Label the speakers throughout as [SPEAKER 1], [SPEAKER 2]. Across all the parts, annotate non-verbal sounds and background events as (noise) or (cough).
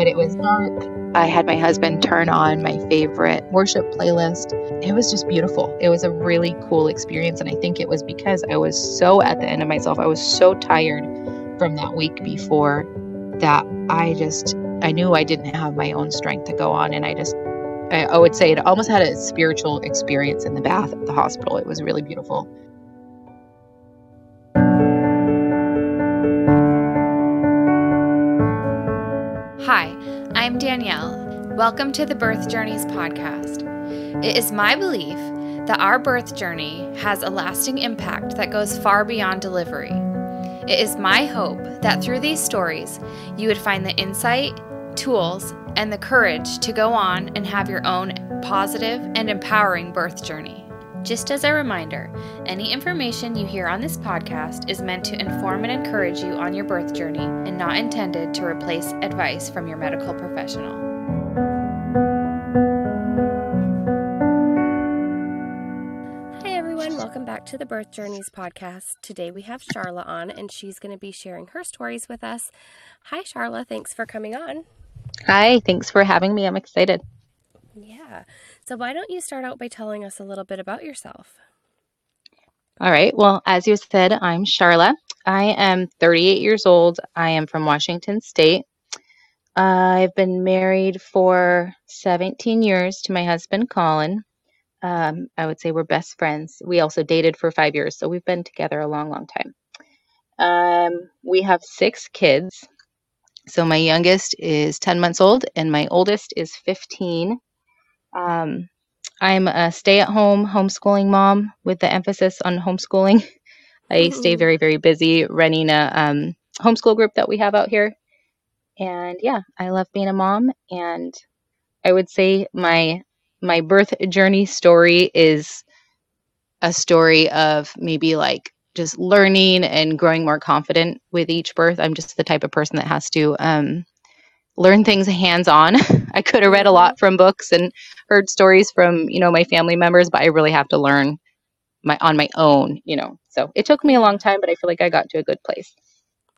[SPEAKER 1] but it was dark. I had my husband turn on my favorite worship playlist. It was just beautiful. It was a really cool experience. And I think it was because I was so at the end of myself. I was so tired from that week before that I just, I knew I didn't have my own strength to go on. And I just, I, I would say it almost had a spiritual experience in the bath at the hospital. It was really beautiful.
[SPEAKER 2] I'm Danielle. Welcome to the Birth Journeys podcast. It is my belief that our birth journey has a lasting impact that goes far beyond delivery. It is my hope that through these stories, you would find the insight, tools, and the courage to go on and have your own positive and empowering birth journey. Just as a reminder, any information you hear on this podcast is meant to inform and encourage you on your birth journey and not intended to replace advice from your medical professional.
[SPEAKER 3] Hi, everyone. Welcome back to the Birth Journeys podcast. Today we have Sharla on, and she's going to be sharing her stories with us. Hi, Sharla. Thanks for coming on.
[SPEAKER 1] Hi, thanks for having me. I'm excited.
[SPEAKER 3] Yeah. So, why don't you start out by telling us a little bit about yourself?
[SPEAKER 1] All right. Well, as you said, I'm Sharla. I am 38 years old. I am from Washington State. I've been married for 17 years to my husband, Colin. Um, I would say we're best friends. We also dated for five years, so we've been together a long, long time. Um, we have six kids. So my youngest is 10 months old, and my oldest is 15. Um, I'm a stay at home homeschooling mom with the emphasis on homeschooling. (laughs) I stay very, very busy running a um, homeschool group that we have out here. And yeah, I love being a mom. And I would say my my birth journey story is a story of maybe like just learning and growing more confident with each birth. I'm just the type of person that has to um, learn things hands on. (laughs) (laughs) I could have read a lot from books and heard stories from, you know, my family members, but I really have to learn my on my own, you know. So it took me a long time, but I feel like I got to a good place.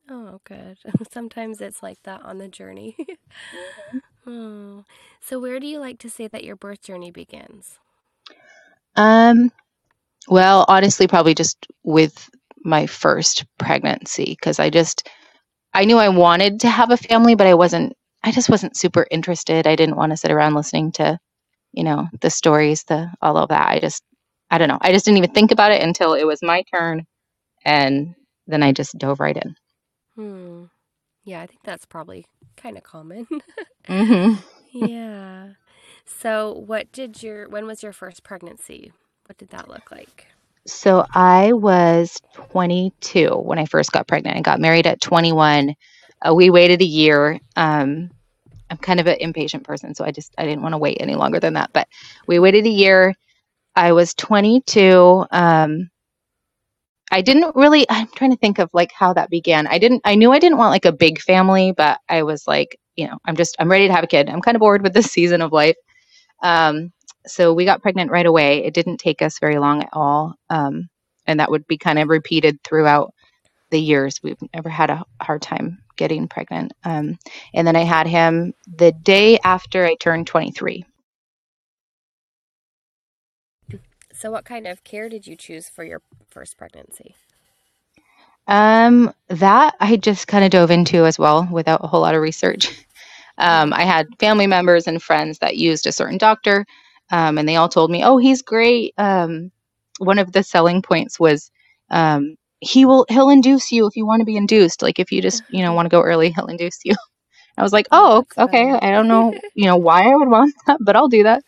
[SPEAKER 3] Oh, good. (laughs) Sometimes it's like that on the journey. oh. (laughs) So where do you like to say that your birth journey begins?
[SPEAKER 1] Um well, honestly probably just with my first pregnancy because I just I knew I wanted to have a family, but I wasn't I just wasn't super interested. I didn't want to sit around listening to, you know, the stories, the all of that. I just I don't know. I just didn't even think about it until it was my turn and then I just dove right in.
[SPEAKER 3] Hmm. Yeah, I think that's probably kind of common. (laughs)
[SPEAKER 1] hmm
[SPEAKER 3] yeah. So, what did your when was your first pregnancy? What did that look like?
[SPEAKER 1] So I was 22 when I first got pregnant. I got married at 21 uh, we waited a year. Um, I'm kind of an impatient person, so I just I didn't want to wait any longer than that. But we waited a year. I was 22. Um, I didn't really. I'm trying to think of like how that began. I didn't. I knew I didn't want like a big family, but I was like, you know, I'm just I'm ready to have a kid. I'm kind of bored with this (laughs) season of life. Um, so we got pregnant right away. It didn't take us very long at all, um, and that would be kind of repeated throughout the years. We've never had a hard time getting pregnant. Um, and then I had him the day after I turned 23.
[SPEAKER 3] So, what kind of care did you choose for your first pregnancy?
[SPEAKER 1] Um, that I just kind of dove into as well without a whole lot of research. (laughs) Um, I had family members and friends that used a certain doctor, um, and they all told me, "Oh, he's great." Um, one of the selling points was um, he will he'll induce you if you want to be induced like if you just you know want to go early he'll induce you. (laughs) I was like oh okay i don't know (laughs) you know why i would want that but i'll do that.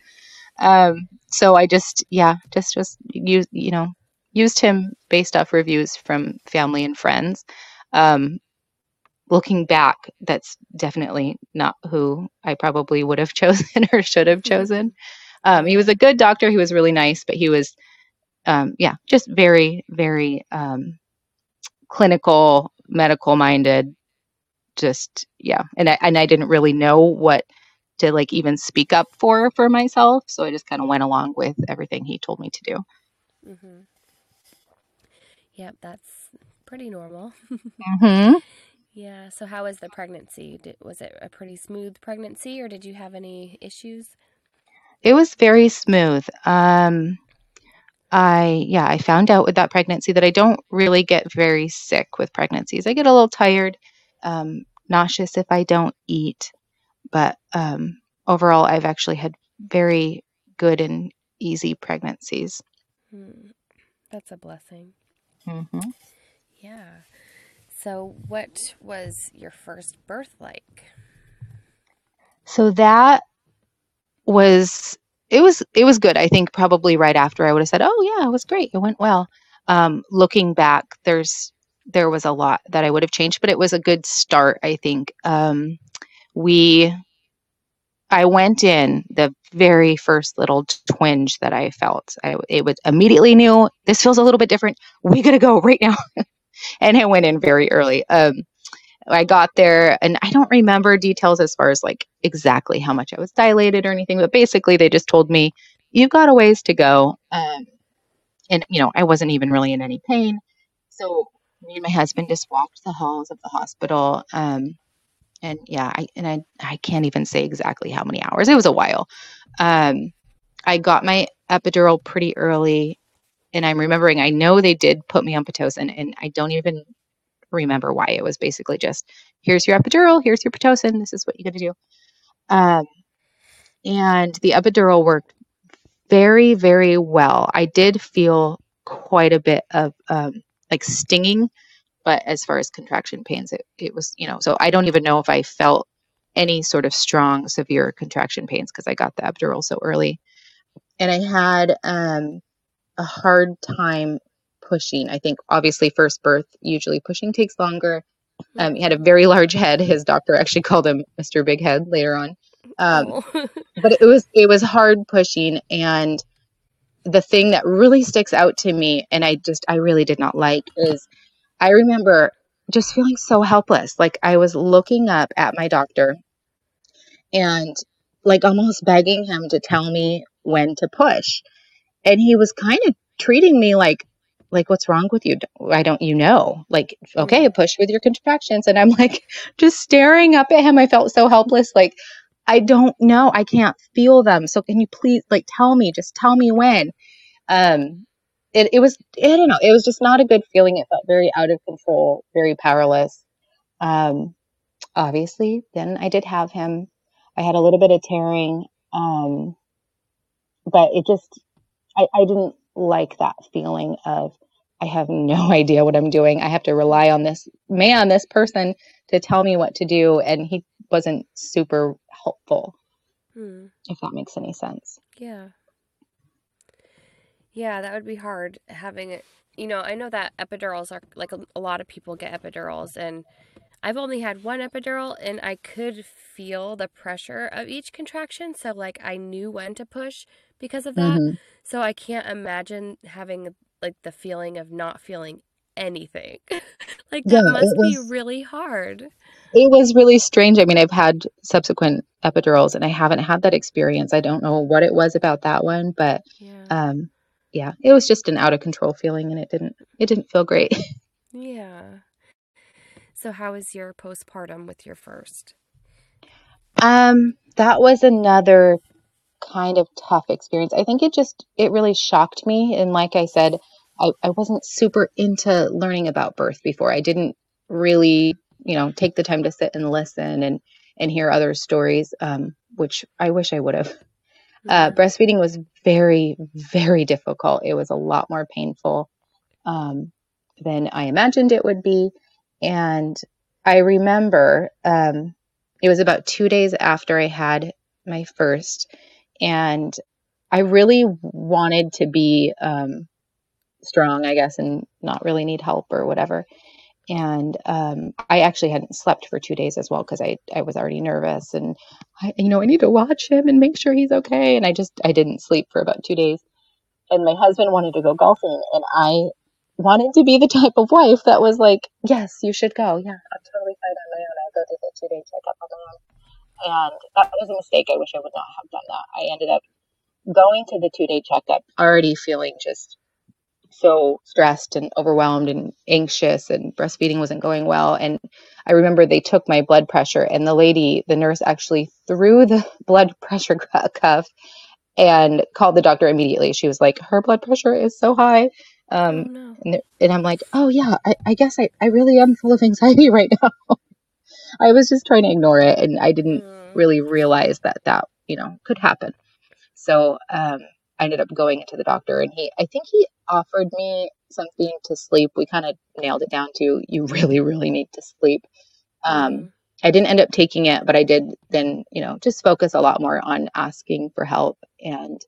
[SPEAKER 1] Um so i just yeah just just use you know used him based off reviews from family and friends. Um looking back that's definitely not who i probably would have (laughs) chosen or should have chosen. Um he was a good doctor he was really nice but he was um yeah just very very um clinical, medical minded. Just yeah, and I and I didn't really know what to like even speak up for for myself, so I just kind of went along with everything he told me to do.
[SPEAKER 3] Mm-hmm. Yep, that's pretty normal. (laughs)
[SPEAKER 1] mm-hmm.
[SPEAKER 3] Yeah. So, how was the pregnancy? Did, was it a pretty smooth pregnancy, or did you have any issues?
[SPEAKER 1] It was very smooth. Um, I yeah, I found out with that pregnancy that I don't really get very sick with pregnancies. I get a little tired, um, nauseous if I don't eat, but um, overall, I've actually had very good and easy pregnancies.
[SPEAKER 3] Hmm. That's a blessing.
[SPEAKER 1] Mm-hmm.
[SPEAKER 3] Yeah. So, what was your first birth like?
[SPEAKER 1] So that was it was it was good. I think probably right after I would have said, "Oh yeah, it was great. It went well." Um, looking back, there's there was a lot that I would have changed, but it was a good start. I think um, we I went in the very first little twinge that I felt. I it was immediately knew this feels a little bit different. We gotta go right now, (laughs) and I went in very early. Um, I got there and I don't remember details as far as like exactly how much I was dilated or anything, but basically they just told me, you've got a ways to go. Um, and, you know, I wasn't even really in any pain. So me and my husband just walked the halls of the hospital. Um, and yeah, I, and I, I can't even say exactly how many hours. It was a while. Um, I got my epidural pretty early and I'm remembering I know they did put me on Pitocin and I don't even remember why. It was basically just here's your epidural, here's your Pitocin, this is what you got to do. Um, and the epidural worked very, very well. I did feel quite a bit of um, like stinging, but as far as contraction pains, it, it was, you know, so I don't even know if I felt any sort of strong, severe contraction pains because I got the epidural so early. And I had um, a hard time pushing. I think obviously first birth usually pushing takes longer. Um, he had a very (laughs) large head. His doctor actually called him Mr. Big Head later on. Um,
[SPEAKER 3] Oh. (laughs)
[SPEAKER 1] but it was it was hard pushing and the thing that really sticks out to me and I just I really did not like is I remember just feeling so helpless. Like I was looking up at my doctor and like almost begging him to tell me when to push. And he was kind of treating me like like what's wrong with you? Why don't you know? Like okay, push with your contractions and I'm like (laughs) just staring up at him. I felt so helpless like I don't know. I can't feel them. So can you please like tell me, just tell me when. Um it, it was I don't know, it was just not a good feeling. It felt very out of control, very powerless. Um obviously then I did have him. I had a little bit of tearing. Um but it just I, I didn't like that feeling of I have no (laughs) idea what I'm doing. I have to rely on this man, this person to tell me what to do. And he wasn't super helpful,
[SPEAKER 3] Hmm.
[SPEAKER 1] if that makes any sense.
[SPEAKER 3] Yeah. Yeah, that would be hard having it. You know, I know that epidurals are like a, a lot of people get epidurals, and I've only had one epidural, and I could feel the pressure of each contraction. So, like, I knew when to push because of that.
[SPEAKER 1] Mhm.
[SPEAKER 3] So, I can't imagine having like the feeling of not feeling anything. (laughs) like,
[SPEAKER 1] Yeah,
[SPEAKER 3] that must be really hard.
[SPEAKER 1] it was really strange. I mean, I've had subsequent epidurals and I haven't had that experience. I don't know what it was about that one, but
[SPEAKER 3] Yeah.
[SPEAKER 1] um yeah, it was just an out of control feeling and it didn't it didn't feel great. (laughs)
[SPEAKER 3] Yeah. So, how was your postpartum with your first?
[SPEAKER 1] Um, that was another kind of tough experience. I think it just it really shocked me. And like I said, I, I wasn't super into learning about birth before. I didn't really, you know, take the time to sit and listen and and hear other stories, um, which I wish I would have. Uh,
[SPEAKER 3] Mhm.
[SPEAKER 1] breastfeeding was very, very difficult. It was a lot more painful um, than I imagined it would be. And I remember um, it was about two days after I had my first, and I really wanted to be um, strong, I guess, and not really need help or whatever. And um, I actually hadn't slept for two days as well because I, I was already nervous and I, you know, I need to watch him and make sure he's okay. And I just, I didn't sleep for about two days. And my husband wanted to go golfing and I wanted to be the (laughs) type of wife that was like, yes, you should go. Yeah, I'm totally fine on my own. I'll go do the two day checkup on my own. And that was a mistake. I wish I would not have done that. I ended up going to the two day checkup already feeling just so stressed and overwhelmed and anxious and breastfeeding wasn't going well. And i remember they took my blood pressure and the lady the nurse actually threw the (laughs) blood pressure (laughs) cuff and called the doctor immediately. She was like her blood pressure is so high. Um, oh, no. and, and, i'm like oh yeah I, I guess I, I really am full of anxiety (laughs) right now. I was just trying to ignore it and i didn't mm. really realize that that you know could happen. So um, I ended up going to the doctor and he, I think he offered me something to sleep. We kind of nailed it down to you really, really need to sleep. Um, mm-hmm. I didn't end up taking it, but I did then, you know, just focus a lot more on asking for help. And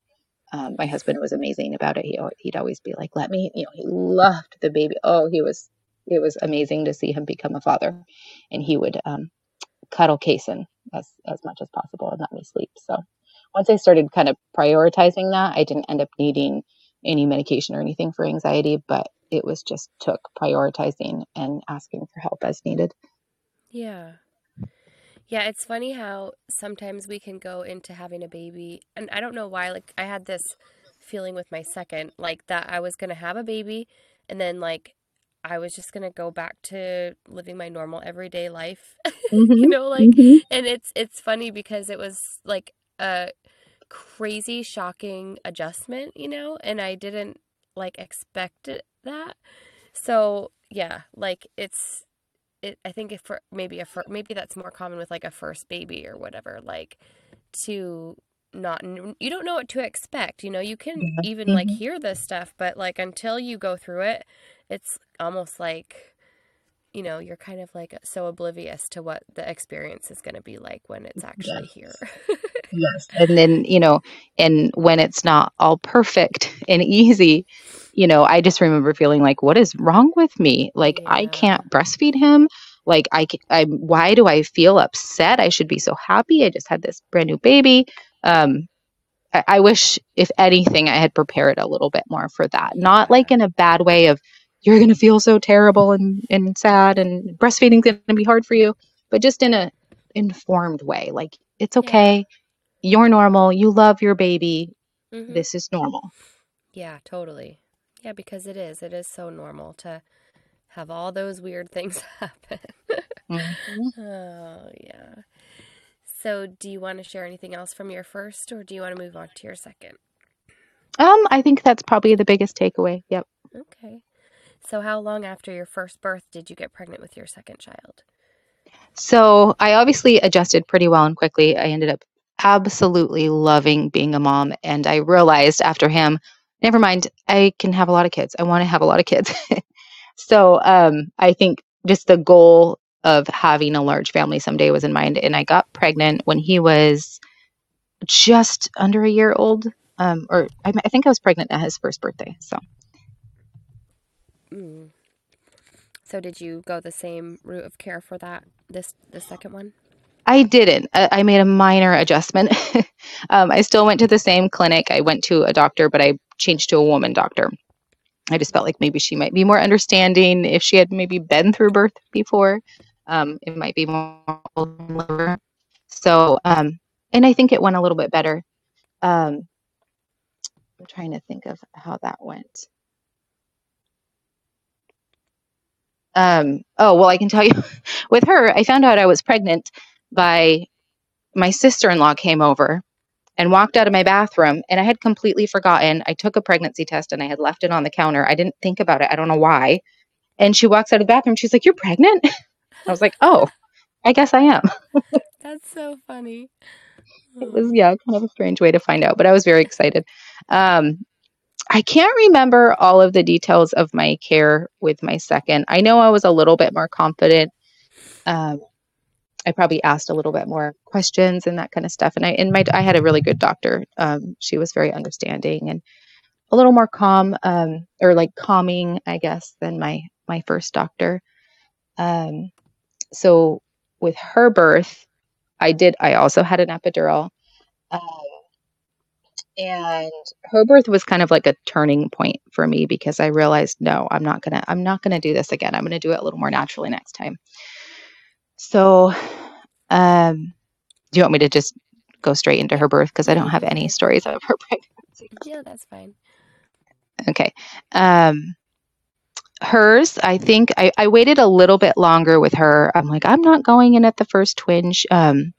[SPEAKER 1] um, my husband was amazing about it. He, he'd always be like, let me, you know, he loved the baby. Oh, he was, it was amazing to see him become a father. And he would um, cuddle Kason as, as much as possible and let me sleep. So once I started kind of prioritizing that, I didn't end up needing any medication or anything for anxiety, but it was just took prioritizing and asking for help as needed.
[SPEAKER 3] Yeah. Yeah, it's funny how sometimes we can go into having a baby, and I don't know why. Like, I had this feeling with my second, like that I was going to have a baby, and then, like, I was just gonna go back to living my normal everyday life, (laughs) mm-hmm. you know, like, mm-hmm. and it's it's funny because it was like a crazy shocking adjustment, you know, and I didn't like expect it, that. So, yeah, like it's it I think if for maybe a fir- maybe that's more common with like a first baby or whatever, like to not you don't know what to expect, you know. You can even like mm-hmm. hear this stuff, but like until you go through it, it's almost like you know, you're kind of like so oblivious to what the experience is going to be like when it's actually yes. here.
[SPEAKER 1] yes. (laughs) And then, you know, and when it's not all perfect (laughs) and easy, you know, I just remember feeling like, what is wrong with me? Like, yeah. I can't breastfeed him. Like, I, I, why do I feel upset? I should be so happy. I just had this brand new baby. Um, I, I wish, if anything, I had prepared a little bit more for that. Not like in a bad way of, you're going to feel so terrible and, and sad and breastfeeding's going to be hard for you. But just in a informed way like it's okay. Yeah. you're normal. You love your baby. Mm-hmm. this is normal.
[SPEAKER 3] Yeah totally. Yeah because it is. It is so normal to have all those weird (laughs) things happen. Mm-hmm. (laughs) oh yeah. So do you want to share anything else from your first or do you want to move on to your second?
[SPEAKER 1] Um i think that's probably the biggest takeaway. Yep.
[SPEAKER 3] Okay so, how long after your first birth did you get pregnant with your second child?
[SPEAKER 1] So, I obviously adjusted pretty well and quickly. I ended up absolutely loving being a mom. And I realized after him, never mind, I can have a lot of kids. I want to have a lot of kids. (laughs) so, um, I think just the goal of having a large family someday was in mind. And I got pregnant when he was just under a year old. Um, or I, I think I was pregnant at his first birthday. So,
[SPEAKER 3] Mm. So did you go the same route of care for that this the second one?
[SPEAKER 1] I didn't. I made a minor adjustment. (laughs) um, I still went to the same clinic. I went to a doctor, but I changed to a woman doctor. I just felt like maybe she might be more understanding if she had maybe been through birth before. Um, it might be more. So, um, and I think it went a little bit better. Um, I'm trying to think of how that went. Um, oh well i can tell you (laughs) with her i found out i was pregnant by my sister-in-law came over and walked out of my bathroom and i had completely forgotten. I took a pregnancy test and i had left it on the counter. I didn't think about it. I don't know why. And she walks out of the bathroom. She's like you're pregnant? (laughs) I was like oh i guess i am. (laughs)
[SPEAKER 3] That's so funny.
[SPEAKER 1] It was yeah kind of a strange way to find out but i was very excited. Um, I can't remember all of the details of my care with my second. I know I was a little bit more confident. Um, I probably asked a little bit more questions and that kind of stuff. And I and my I had a really good doctor. Um, she was very understanding and a little more calm um, or like calming, I guess, than my my first doctor. Um, so with her birth, I did. I also had an epidural. Um, and her birth was kind of like a turning point for me because I realized no, I'm not gonna I'm not gonna do this again. I'm gonna do it a little more naturally next time. So, um, do you want me to just go straight into her birth because I don't have any stories of her (laughs) pregnancy?
[SPEAKER 3] Yeah, that's fine.
[SPEAKER 1] Okay. Um, hers, I think I, I waited a little bit longer with her. I'm like, I'm not going in at the first twinge. Um,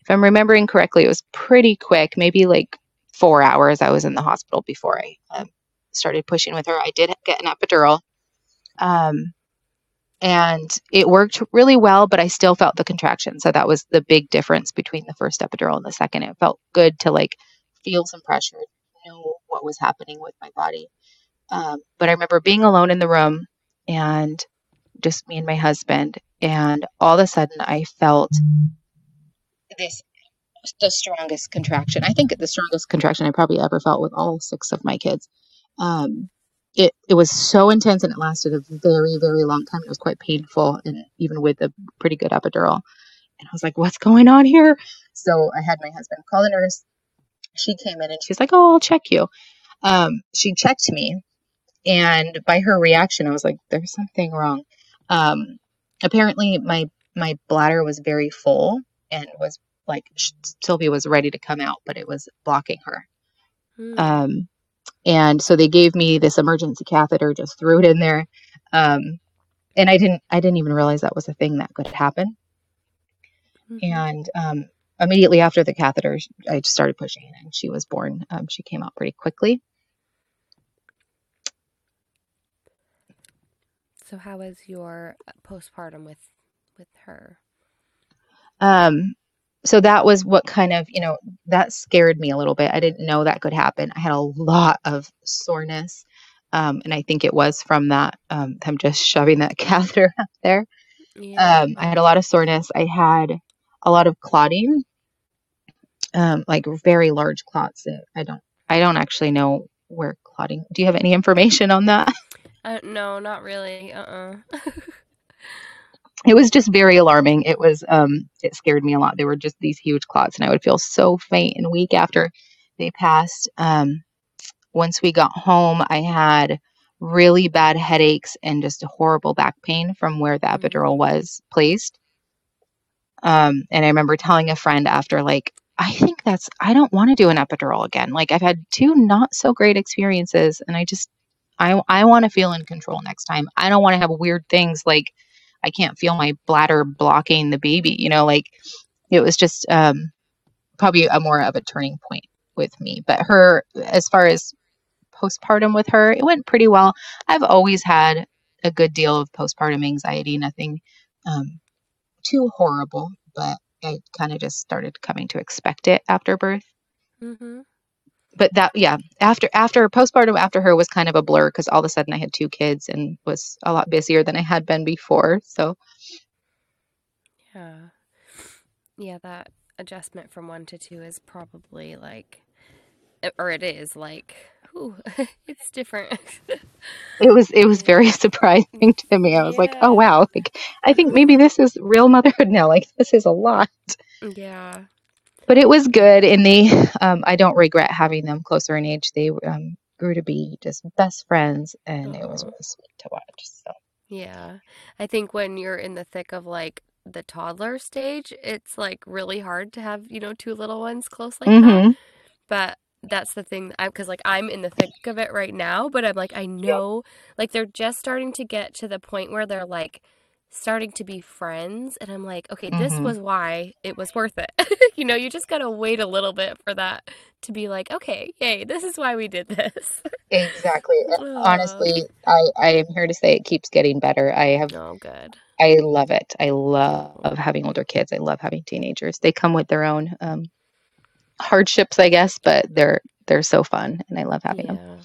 [SPEAKER 1] if I'm remembering correctly, it was pretty quick, maybe like four hours. I was in the hospital before I um, started pushing with her. I did get an epidural. Um, and it worked really well, but I still felt the contraction. So that was the big difference between the first epidural and the second. It felt good to like feel some pressure, know what was happening with my body. Um, but I remember being alone in the room and just me and my husband, and all of a sudden I felt this the strongest contraction. I think the strongest contraction I probably ever felt with all six of my kids. Um, it it was so intense and it lasted a very very long time. It was quite painful, and even with a pretty good epidural. And I was like, "What's going on here?" So I had my husband call the nurse. She came in and she's like, "Oh, I'll check you." Um, she checked me, and by her reaction, I was like, "There's something wrong." Um, apparently, my my bladder was very full and was like Sylvia was ready to come out, but it was blocking her. Mm. Um, and so they gave me this emergency catheter, just threw it in there. Um, and I didn't, I didn't even realize that was a thing that could happen. Mm-hmm. And um, immediately after the catheter, I just started pushing, and she was born. Um, she came out pretty quickly.
[SPEAKER 3] So, how was your uh, postpartum with with her?
[SPEAKER 1] Um, so that was what kind of you know that scared me a little bit. I didn't know that could happen. I had a lot of soreness um, and i think it was from that um, them just (laughs) shoving that catheter (laughs) up there. Yeah. um, i had a lot of soreness. I had a lot of clotting um, like very large clots. I don't i don't actually know where clotting do you have any (laughs) information on that?
[SPEAKER 3] Uh, no not really. Uh-uh
[SPEAKER 1] it was just very alarming. It was um it scared me a lot. There were just these huge clots and I would feel so faint and weak after they passed. Um once we got home, I had really bad headaches and just a horrible back pain from where the epidural mm. was placed. Um and I remember telling a friend after like I think that's I don't want to do an epidural again. Like I've had two not so great experiences and I just I I want to feel in control next time. I don't want to have weird things like I can't feel my bladder blocking the baby. You know, like it was just um, probably a more of a turning point with me. But her, as far as postpartum with her, it went pretty well. I've always had a good deal of postpartum anxiety, nothing um, too horrible, but I kind of just started coming to expect it after birth. Mm-hmm but that yeah after after postpartum after her was kind of a blur because all of a sudden i had two kids and was a lot busier than i had been before so.
[SPEAKER 3] Yeah. Yeah that adjustment from one to two is probably like eh, or it is like ooh, (laughs) it's different. (laughs)
[SPEAKER 1] It was it was very (laughs) surprising to me. I was yeah. like oh wow like i think maybe this is real motherhood now like this is a lot.
[SPEAKER 3] Yeah
[SPEAKER 1] but it was good and they um, i don't regret having them closer in age. They um, grew to be just best friends and it was really sweet to watch so.
[SPEAKER 3] Yeah. I think when you're in the thick of like the toddler stage it's like really hard to have you know two little ones close like mm-hmm. that but that's the thing because like i'm in the thick of it right now but i'm like i know like they're just starting to get to the point where they're like starting to be friends and i'm like okay mm-hmm. this was why it was worth it. (laughs) You know you just gotta wait a little bit for that to be like okay yay this is why we did this.
[SPEAKER 1] Exactly (laughs) honestly i i am here to say it keeps getting better. I have
[SPEAKER 3] oh good.
[SPEAKER 1] I love it. I love having older kids. I love having teenagers. They come with their own um, hardships i guess but they're they're so fun and i love having yeah. them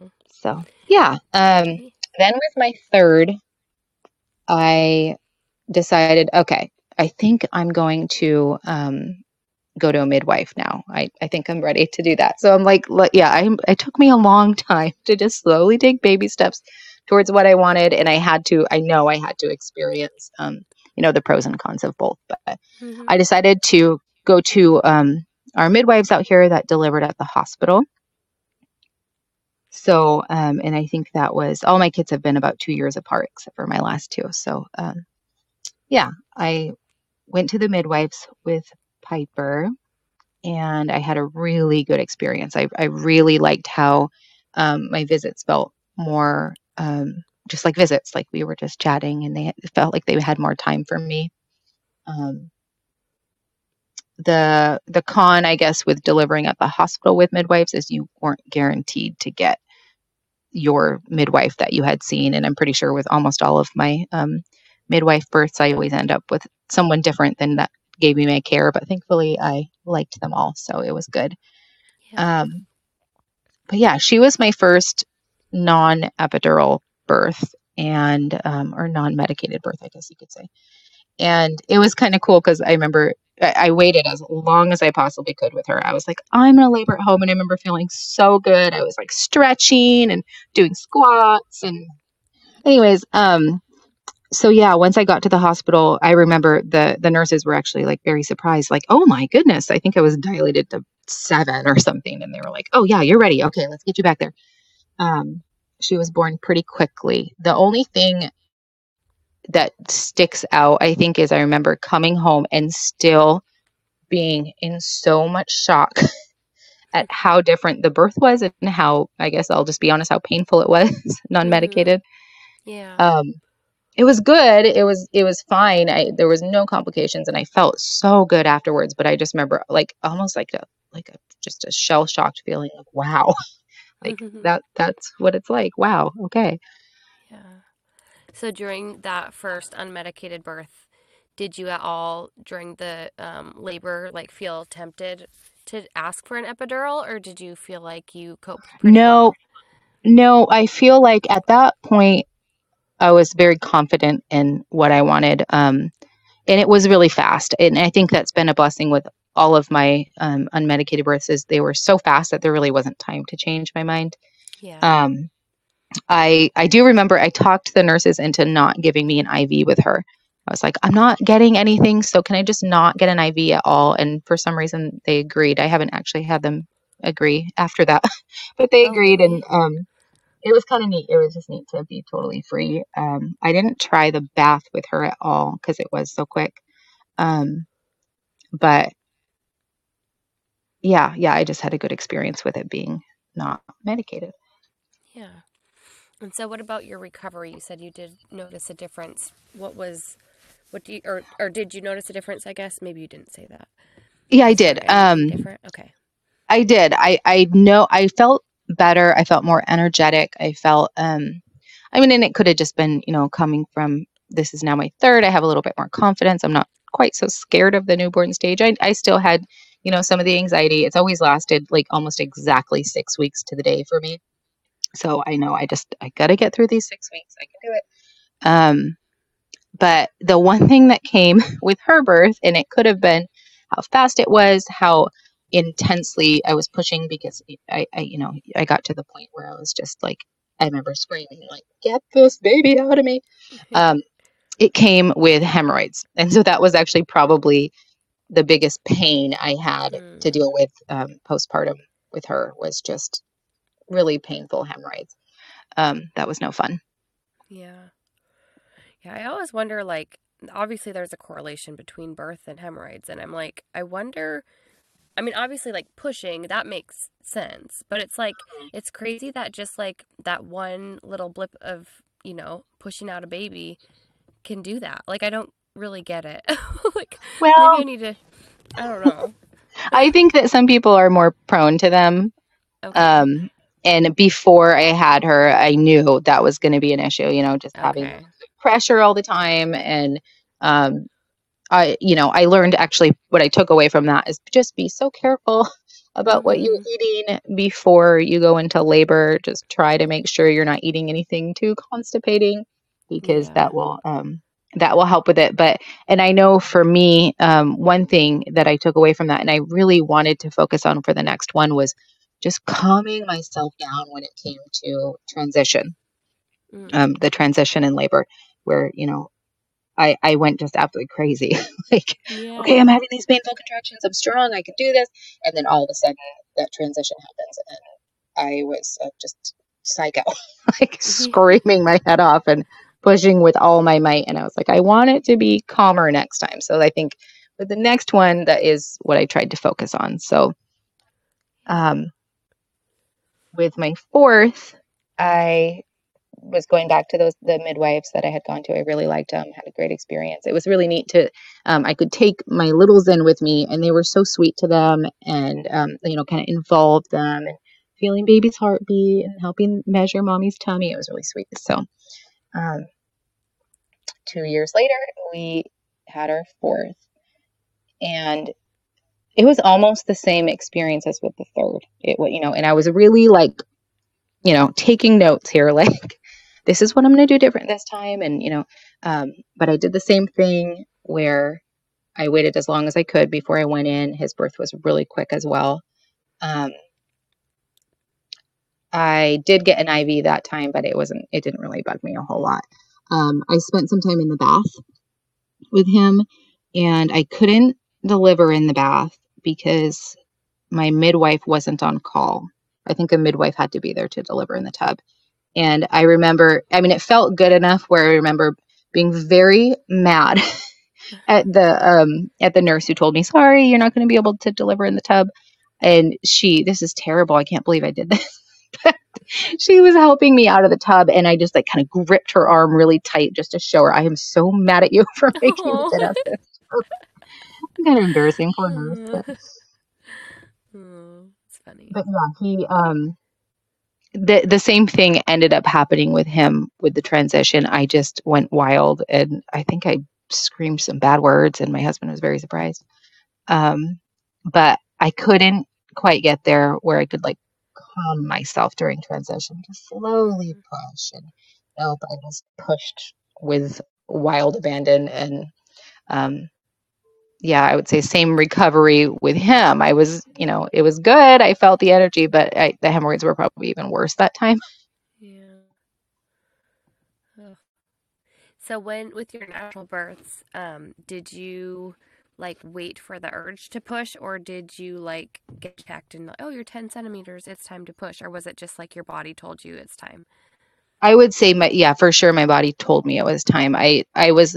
[SPEAKER 1] oh. so yeah um then with my third I decided, okay, I think I'm going to um, go to a midwife now. I, I think I'm ready to do that. So I'm like, yeah, I, it took me a long (laughs) time to just slowly take baby steps towards what I wanted. And I had to, I know I had to experience, um, you know, the pros and cons of both. But mm-hmm. I decided to go to um, our midwives out here that delivered at the hospital. So, um, and I think that was all my kids have been about two years apart, except for my last two. So, um, yeah, I went to the midwives with Piper and I had a really good experience. I, I really liked how um, my visits felt more um, just like visits, like we were just chatting, and they felt like they had more time for me. Um, the the con, I guess, with delivering at the hospital with midwives is you weren't guaranteed to get your midwife that you had seen, and I'm pretty sure with almost all of my um, midwife births, I always end up with someone different than that gave me my care. But thankfully, I liked them all, so it was good.
[SPEAKER 3] Yeah.
[SPEAKER 1] Um, but yeah, she was my first non epidural birth and um, or non medicated birth, I guess you could say. And it was kind of cool because I remember I, I waited as long as I possibly could with her. I was like, I'm gonna labor at home, and I remember feeling so good. I was like stretching and doing squats and anyways, um, so yeah, once I got to the hospital, I remember the the nurses were actually like very surprised, like, "Oh my goodness, I think I was dilated to seven or something," and they were like, "Oh yeah, you're ready. Okay, let's get you back there." Um, she was born pretty quickly. The only thing that sticks out, I think, is I remember coming home and still being in so much shock (laughs) at how different the birth was and how I guess I'll just be honest, how painful it was, (laughs) non medicated.
[SPEAKER 3] Yeah.
[SPEAKER 1] Um, it was good. It was it was fine. I there was no complications, and I felt so good afterwards. But I just remember like almost like a like a just a shell shocked feeling of wow, (laughs) like that that's what it's like. Wow. Okay.
[SPEAKER 3] Yeah. So during that first unmedicated birth, did you at all during the um, labor like feel tempted to ask for an epidural, or did you feel like you coped
[SPEAKER 1] No,
[SPEAKER 3] well?
[SPEAKER 1] no. I feel like at that point I was very confident in what I wanted. Um, and it was really fast. And I think that's been a blessing with all of my um, unmedicated births is they were so fast that there really wasn't time to change my mind.
[SPEAKER 3] Yeah.
[SPEAKER 1] Um, I I do remember I talked the nurses into not giving me an IV with her. I was like, I'm not getting anything, so can I just not get an IV at all? And for some reason, they agreed. I haven't actually had them agree after that, (laughs) but they
[SPEAKER 3] Oh,
[SPEAKER 1] agreed, and um, it was kind of neat. It was just neat to be totally free. Um, I didn't try the bath with her at all because it was so quick. Um, but yeah, yeah, I just had a good experience with it being not medicated.
[SPEAKER 3] Yeah. And so, what about your recovery? You said you did notice a difference. What was, what do you, or or did you notice a difference? I guess maybe you didn't say that.
[SPEAKER 1] Yeah, I did. Um,
[SPEAKER 3] different? Okay.
[SPEAKER 1] I did. I I know I felt better. I felt more energetic. I felt um I mean and it could have just been, you know, coming from this is now my third. I have a little bit more confidence. I'm not quite so scared of the newborn stage. I I still had, you know, some of the anxiety. It's always lasted like almost exactly 6 weeks to the day for me. So I know I just I got to get through these 6 weeks. I can do it. Um but the one thing that came (laughs) with her birth and it could have been how fast it was, how intensely I was pushing because I, I, you know, I got to the point where I was just like, I remember screaming, like, get this baby out of me. Um, it came with hemorrhoids. And so that was actually probably the biggest pain I had
[SPEAKER 3] Mm.
[SPEAKER 1] to deal with um, postpartum with her was just really painful hemorrhoids. Um, that was no fun.
[SPEAKER 3] Yeah. Yeah, I always wonder like obviously there's a correlation between birth and hemorrhoids and I'm like I wonder I mean obviously like pushing that makes sense, but it's like it's crazy that just like that one little blip of, you know, pushing out a baby can do that. Like I don't really get it. (laughs) like maybe
[SPEAKER 1] Well,
[SPEAKER 3] I need to I don't know. (laughs)
[SPEAKER 1] I think that some people are more prone to them.
[SPEAKER 3] Okay.
[SPEAKER 1] Um, and before I had her, I knew that was going to be an issue, you know, just having pressure all the time. And, um, I, you know, I learned actually what I took away from that is just be so careful (laughs) about what you're eating before you go into labor. Just try to make sure you're not eating anything too constipating because
[SPEAKER 3] Yeah.
[SPEAKER 1] that will, um, that will help with it. But, and I know for me, um, one thing that I took away from that and I really wanted to focus on for the next one was just calming myself down when it came to transition
[SPEAKER 3] Mm.
[SPEAKER 1] um, the transition in labor where you know I, I went just absolutely crazy. (laughs) Like
[SPEAKER 3] Yeah.
[SPEAKER 1] okay i'm having these painful contractions. I'm strong. I can do this. And then all of a sudden that transition happens and i was uh, just psycho. (laughs) Like screaming my head off and pushing with all my might. And i was like i want it to be calmer next time. So i think with the next one that is what i tried to focus on. So um with my fourth, I was going back to those the midwives that I had gone to. I really liked them, had a great experience. It was really neat to um, I could take my littles in with me, and they were so sweet to them, and um, you know, kind of involved them and feeling baby's heartbeat and helping measure mommy's tummy. It was really sweet. So, um, two years later, we had our fourth, and it was almost the same experience as with the third. It you know, and I was really like, you know, taking notes here, (laughs) like this is what I'm going to do different this time. And, you know, um, but I did the same thing where I waited as long as I could before I went in. His birth was really quick as well. Um, I did get an IV that time, but it wasn't, it didn't really bug me a whole lot. Um, I spent some time in the bath with him and I couldn't deliver in the bath because my midwife wasn't on call. I think a midwife had to be there to deliver in the tub. And I remember, I mean, it felt good enough where I remember being very mad (laughs) at the um at the nurse who told me, "Sorry, you're not going to be able to deliver in the tub." And she, this is terrible. I can't believe I did this. (laughs) she was helping me out of the tub, and I just like kind of gripped her arm really tight just to show her I am so mad at you (laughs) for making me sit out this. Kind of embarrassing for nurse, (laughs) but. (laughs)
[SPEAKER 3] Oh, it's funny.
[SPEAKER 1] But yeah, he um the the same thing ended up happening with him with the transition. I just went wild and I think I screamed some bad words and my husband was very surprised. Um, but I couldn't quite get there where I could like calm myself during transition to slowly push and nope, I just pushed with wild abandon and um, yeah, I would say same recovery with him. I was, you know, it was good. I felt the energy, but I, the hemorrhoids were probably even worse that time. (laughs)
[SPEAKER 3] Yeah. So when with your natural births, um, did you like wait for the urge to push, or did you like get checked and oh, you're ten centimeters, it's time to push, or was it just like your body told you it's time?
[SPEAKER 1] I would say my yeah, for sure my body told me it was time. I I was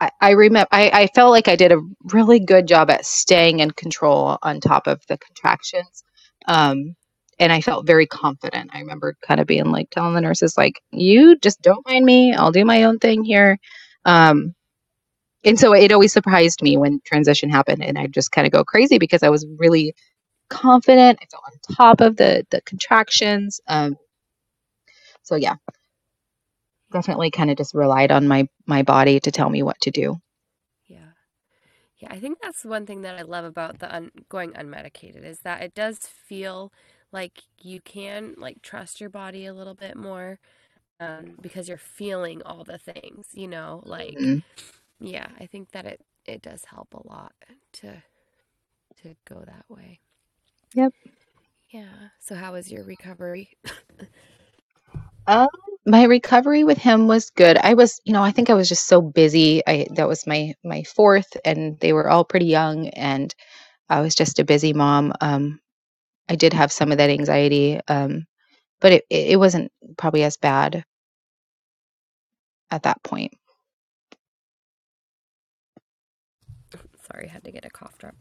[SPEAKER 1] I, I remember I, I felt like I did a really good job at staying in control on top of the contractions. Um, and I felt very confident. I remember kind of being like telling the nurses, like, you just don't mind me. I'll do my own thing here. Um, and so it always surprised me when transition happened and I just kind of go crazy because I was really confident. I felt on top of the the contractions. Um, so yeah, definitely kind of just relied on my my body to tell me what to do.
[SPEAKER 3] Yeah. Yeah, I think that's one thing that I love about the un- going unmedicated is that it does feel like you can like trust your body a little bit more um, because you're feeling all the things, you know, like
[SPEAKER 1] Mhm.
[SPEAKER 3] yeah, I think that it it does help a lot to to go that way.
[SPEAKER 1] Yep.
[SPEAKER 3] Yeah. So how was your recovery? (laughs)
[SPEAKER 1] Um, my recovery with him was good. I was, you know, I think I was just so busy. I that was my my fourth, and they were all pretty young, and I was just a busy mom. Um, I did have some of that anxiety, um, but it it wasn't probably as bad at that point.
[SPEAKER 3] Sorry, I had to get a cough drop.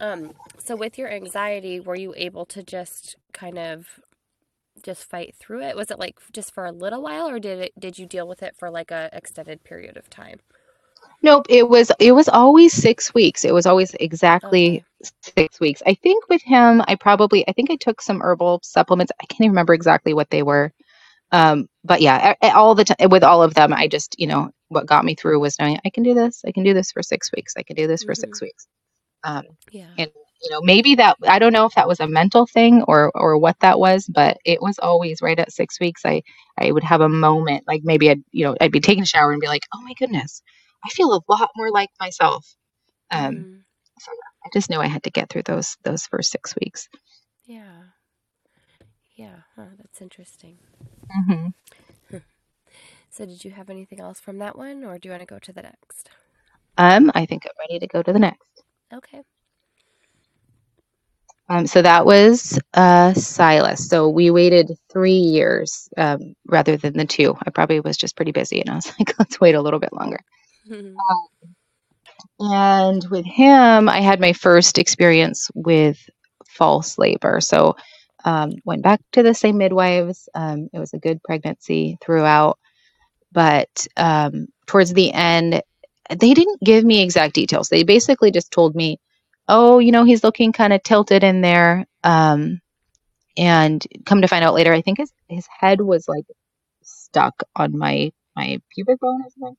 [SPEAKER 3] Um, so with your anxiety, were you able to just kind of just fight through it? Was it like just for a little while or did it did you deal with it for like a extended period of time?
[SPEAKER 1] Nope, it was it was always six weeks. It was always exactly
[SPEAKER 3] Okay.
[SPEAKER 1] six weeks. I think with him, I probably I think I took some herbal supplements. I can't even remember exactly what they were. Um, but yeah, all the time with all of them, I just, you know, what got me through was knowing I can do this. I can do this for six weeks. I can do this for
[SPEAKER 3] hmm
[SPEAKER 1] six weeks. Um,
[SPEAKER 3] Yeah.
[SPEAKER 1] and you know, maybe that I don't know if that was a mental thing or or what that was, but it was always right at six weeks. I I would have a moment, like maybe I'd you know I'd be taking a shower and be like, oh my goodness, I feel a lot more like myself. Um,
[SPEAKER 3] hmm
[SPEAKER 1] so I just knew I had to get through those those first six weeks.
[SPEAKER 3] Yeah. Yeah. Huh, that's interesting.
[SPEAKER 1] hmm (laughs)
[SPEAKER 3] So did you have anything else from that one or do you want to go to the next?
[SPEAKER 1] Um, I think I'm ready to go to the next.
[SPEAKER 3] Okay.
[SPEAKER 1] Um, so that was uh, Silas. So we waited three years um, rather than the two. I probably was just pretty busy, and I was (laughs) like, let's wait a little bit longer. And with him, I had my first experience with false labor. So Um, went back to the same midwives. Um, it was a good pregnancy throughout, but um, towards the end, they didn't give me exact details. They basically just told me, "Oh, you know, he's looking kind of tilted in there." Um, and come to find out later, I think his his head was like stuck on my my pubic bone or something.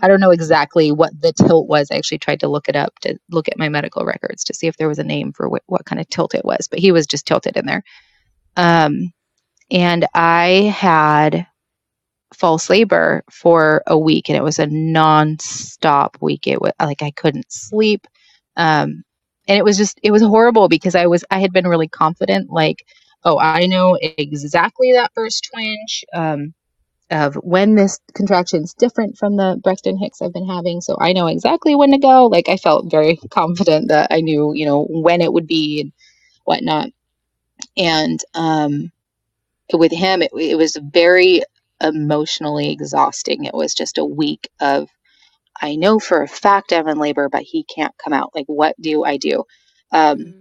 [SPEAKER 1] I don't know exactly what the tilt was. I actually tried to look it up to look at my medical records to see if there was a name for what, what kind of tilt it was, but he was just tilted in there. Um, and I had false labor for a week, and it was a non-stop week. It was like I couldn't sleep, um, and it was just it was horrible because I was I had been really confident, like, oh, I know exactly that first twinge. Um, of when this contraction is different from the Braxton Hicks I've been having. So I know exactly when to go. Like I felt very (laughs) confident that I knew, you know, when it would be and whatnot. And um, with him, it, it was very emotionally exhausting. It was just a week of, I know for a fact I'm in labor, but he can't come out. Like, what do I do? Um, mm-hmm.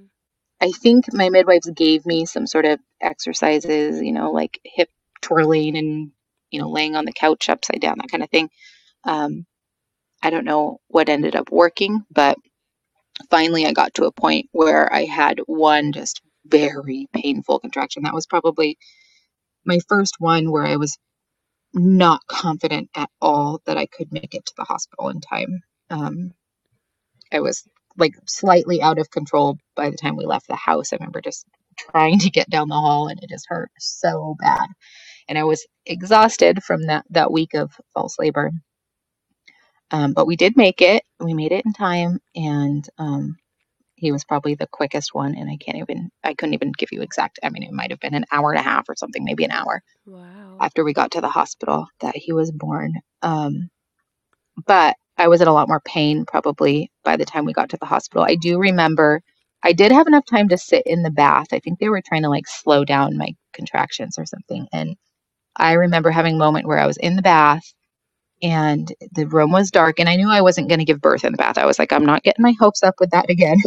[SPEAKER 1] I think my midwives gave me some sort of exercises, you know, like hip twirling and you know, laying on the couch upside down, that kind of thing. Um, I don't know what ended up working, but finally I got to a point where I had one just very painful contraction. That was probably my first one where I was not confident at all that I could make it to the hospital in time. Um, I was like slightly out of control by the time we left the house. I remember just trying to get down the hall and it just hurt so bad and I was exhausted from that that week of false labor. Um, but we did make it. We made it in time, and um, he was probably the quickest one. And I can't even, I couldn't even give you exact. I mean, it might have been an hour and a half or something, maybe an hour. Wow. After we got to the hospital, that he was born. Um, but I was in a lot more pain probably by the time we got to the hospital. I do remember I did have enough time to sit in the bath. I think they were trying to like slow down my contractions or something. And I remember having a moment where I was in the bath and the room was dark and I knew I wasn't going to give birth in the bath. I was like, I'm not getting my hopes up with that again.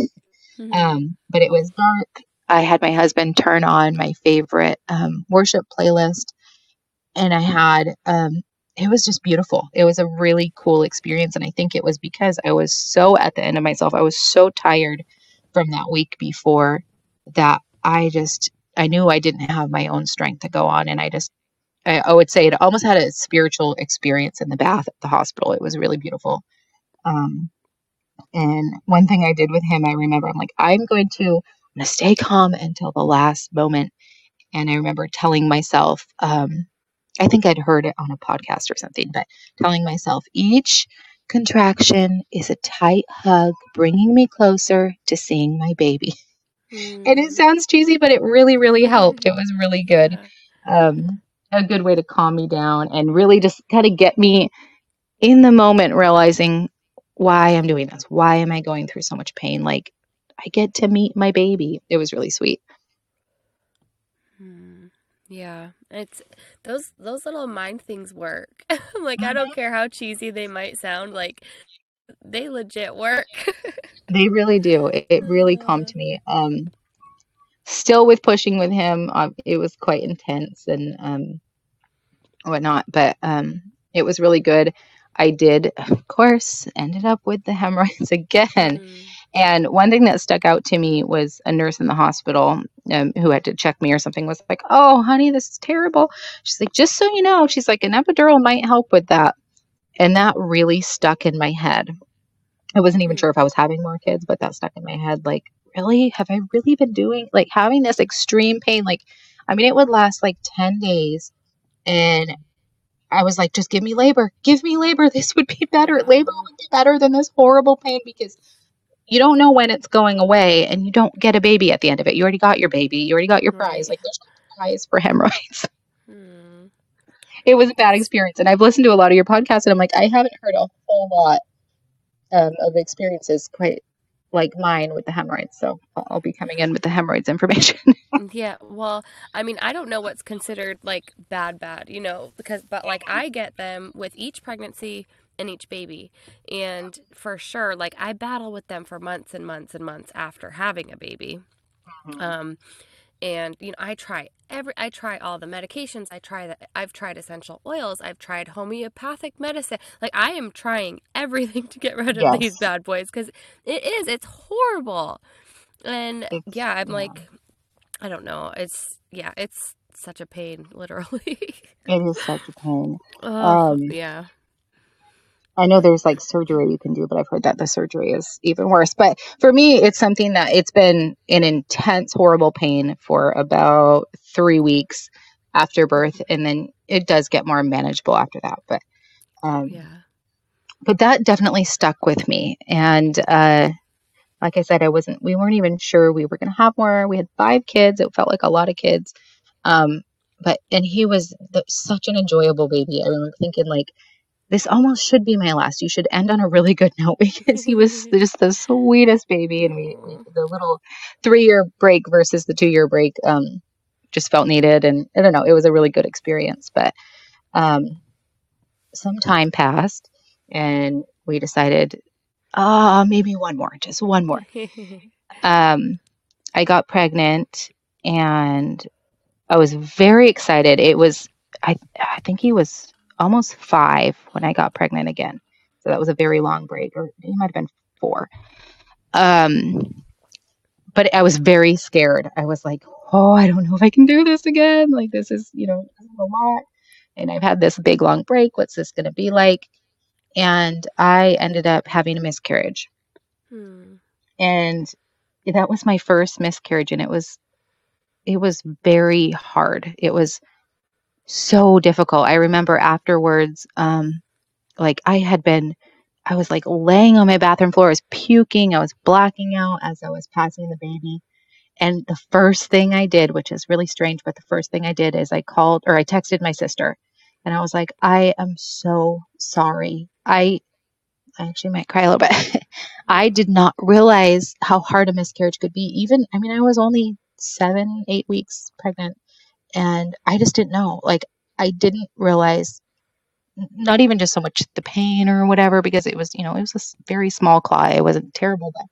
[SPEAKER 1] Mm-hmm. Um, but it was dark. I had my husband turn on my favorite um, worship playlist and I had, um, it was just beautiful. It was a really cool experience. And I think it was because I was so at the end of myself. I was so tired from that week before that I just, I knew I didn't have my own strength to go on. And I just I, I would say it almost had a spiritual experience in the bath at the hospital. It was really beautiful. Um, and one thing I did with him, I remember, I'm like, I'm going to, I'm going to stay calm until the last moment. And I remember telling myself, um, I think I'd heard it on a podcast or something, but telling myself each contraction is a tight hug, bringing me closer to seeing my baby. Mm. (laughs) And it mm. sounds cheesy, but it really, really helped. It was really good. Um, a good way to calm me down and really just kind of get me in the moment realizing why I'm doing this. Why am I going through so much pain? Like I get to meet my baby. It was really sweet.
[SPEAKER 3] Hmm. Yeah, it's those those little mind things work. (laughs) like I don't mm-hmm. care how cheesy they might sound, like they legit work. (laughs)
[SPEAKER 1] they really do. It, it really calmed me. Um still with pushing with him, uh, it was quite intense and um, whatnot, but um, it was really good. I did, of course, ended up with the (laughs) hemorrhoids again. Mm. And one thing that stuck out to me was a nurse in the hospital um, who had to check me or something was like, Oh, honey, this is terrible. She's like, Just so you know, she's like, an epidural might help with that. And that really stuck in my head. I wasn't even mm. sure if I was having more kids, but that stuck in my head. Like, really? Have I really been doing like having this extreme pain? Like, I mean, it would last like 10 days. And I was like, just give me labor. Give me labor. (laughs) This would be better. Labor would be better than this horrible pain because you don't know when it's going away and you don't get a baby at the end of it. You already got your baby. You already got your prize. Like, there's no prize for hemorrhoids. (laughs) Hmm. It was a bad experience. And I've listened to a lot of your podcasts and I'm like, I haven't heard a whole lot um, of experiences quite like mine with the hemorrhoids. So I'll be coming in with the hemorrhoids information. (laughs)
[SPEAKER 3] yeah. Well, I mean, I don't know what's considered like bad, bad, you know, because, but like I get them with each pregnancy and each baby. And for sure, like I battle with them for months and months and months after having a baby. Mm-hmm. Um, and you know i try every i try all the medications. I try that i've tried essential oils. I've tried homeopathic medicine. Like i am trying (laughs) everything to get rid of
[SPEAKER 1] Yes.
[SPEAKER 3] these bad boys because it is it's horrible. And
[SPEAKER 1] It's-
[SPEAKER 3] yeah i'm
[SPEAKER 1] yeah.
[SPEAKER 3] like i don't know. It's yeah it's such a pain (laughs) literally.
[SPEAKER 1] It is such a pain. Um,
[SPEAKER 3] yeah
[SPEAKER 1] I know there's like surgery you can do, but I've heard that the surgery is even worse. But for me, it's something that it's been an intense, horrible pain for about three weeks after birth, and then it does get more manageable after that. But um,
[SPEAKER 3] yeah
[SPEAKER 1] but that definitely stuck with me, and uh, like I said, I wasn't. We weren't even sure we were going to have more. We had five kids. It felt like a lot of kids. Um, but and he was the, such an enjoyable baby. I remember thinking like this almost should be my last. You should end on a really good note (laughs) because he was (laughs) just the sweetest baby, and we, we the little three year break versus the two year break um, just felt needed, and I don't know, it was a really good experience. But um, some time passed, and we decided, ah, maybe one more, just one more. (laughs) Um, I got pregnant, and I was very excited. It was I I think he was almost five when I got pregnant again. So that was a very long break, or he might have been four. Um, but I was very scared. I was like, oh, I don't know if I can do this again. Like this is, you know, a lot. And I've had this big long break. What's this going to be like? And I ended up having a miscarriage
[SPEAKER 3] Hmm.
[SPEAKER 1] and that was my first miscarriage and it was it was very hard it was so difficult. I remember afterwards um like i had been i was like laying on my bathroom floor. I was puking. I was blacking out as i was passing the baby. And the first thing i did which is really strange but the first thing i did is i called or i texted my sister. And i was like i am so sorry. I i actually might cry a little bit. (laughs) I did not realize how hard a miscarriage could be. Even, I mean, I was only seven, eight weeks pregnant, and I just didn't know. Like, I didn't realize, not even just so much the pain or whatever, because it was, you know, it was a very small clot. It wasn't terrible, but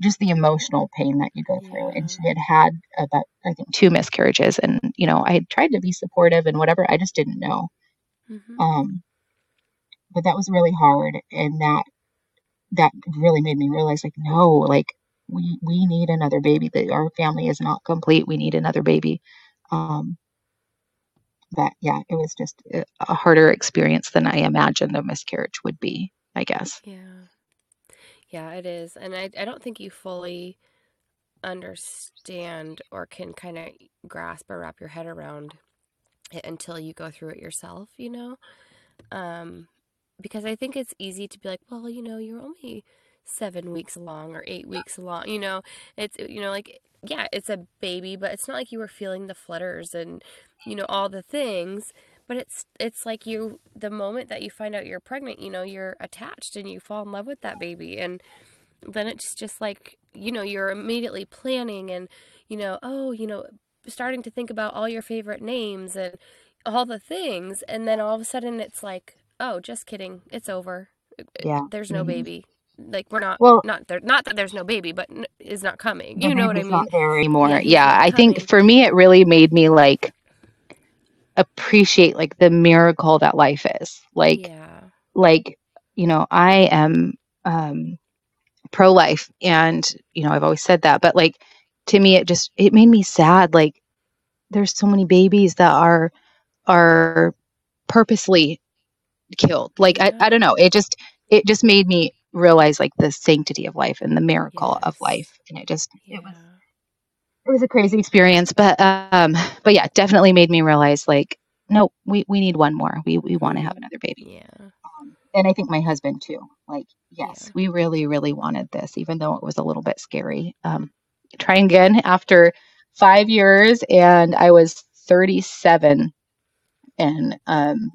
[SPEAKER 1] just the emotional pain that you go through. And she had had about, I think, two miscarriages, and you know, I had tried to be supportive and whatever. I just didn't know.
[SPEAKER 3] Mhm.
[SPEAKER 1] Um, but that was really hard, and that that really made me realize, like, no, like we we need another baby. That our family is not complete. We need another baby. Um, that yeah, it was just a harder experience than I imagined a miscarriage would be. I guess.
[SPEAKER 3] Yeah. Yeah, it is. And I, I don't think you fully understand or can kind of grasp or wrap your head around it until you go through it yourself, you know? Um, because I think it's easy to be like, well, you know, you're only seven weeks along or eight weeks along, you know? It's, you know, like, yeah, it's a baby, but it's not like you were feeling the flutters and, you know, all the things but it's it's like you the moment that you find out you're pregnant you know you're attached and you fall in love with that baby and then it's just like you know you're immediately planning and you know oh you know starting to think about all your favorite names and all the things and then all of a sudden it's like oh just kidding it's over
[SPEAKER 1] Yeah.
[SPEAKER 3] there's no
[SPEAKER 1] Mhm.
[SPEAKER 3] baby like we're not
[SPEAKER 1] Well-
[SPEAKER 3] not there not that there's no baby but n- is not coming you know what i mean
[SPEAKER 1] Not there anymore.
[SPEAKER 3] Yeah,
[SPEAKER 1] Yeah, I think for me, it really made me like appreciate like the miracle that life is. Like.
[SPEAKER 3] yeah
[SPEAKER 1] like you know i am um pro life and you know i've always said that but like to me it just it made me sad like there's so many babies that are are purposely killed like
[SPEAKER 3] Yeah.
[SPEAKER 1] I, I don't know it just it just made me realize like the sanctity of life and the miracle of life and it just
[SPEAKER 3] yeah
[SPEAKER 1] it was it was a crazy experience but um but yeah definitely made me realize like no we we need one more we we want to have another baby
[SPEAKER 3] yeah
[SPEAKER 1] um, and I think my husband too. Like, yes,
[SPEAKER 3] Yeah.
[SPEAKER 1] we really, really wanted this, even though it was a little bit scary. Um, trying again after five years, and I was 37, and um,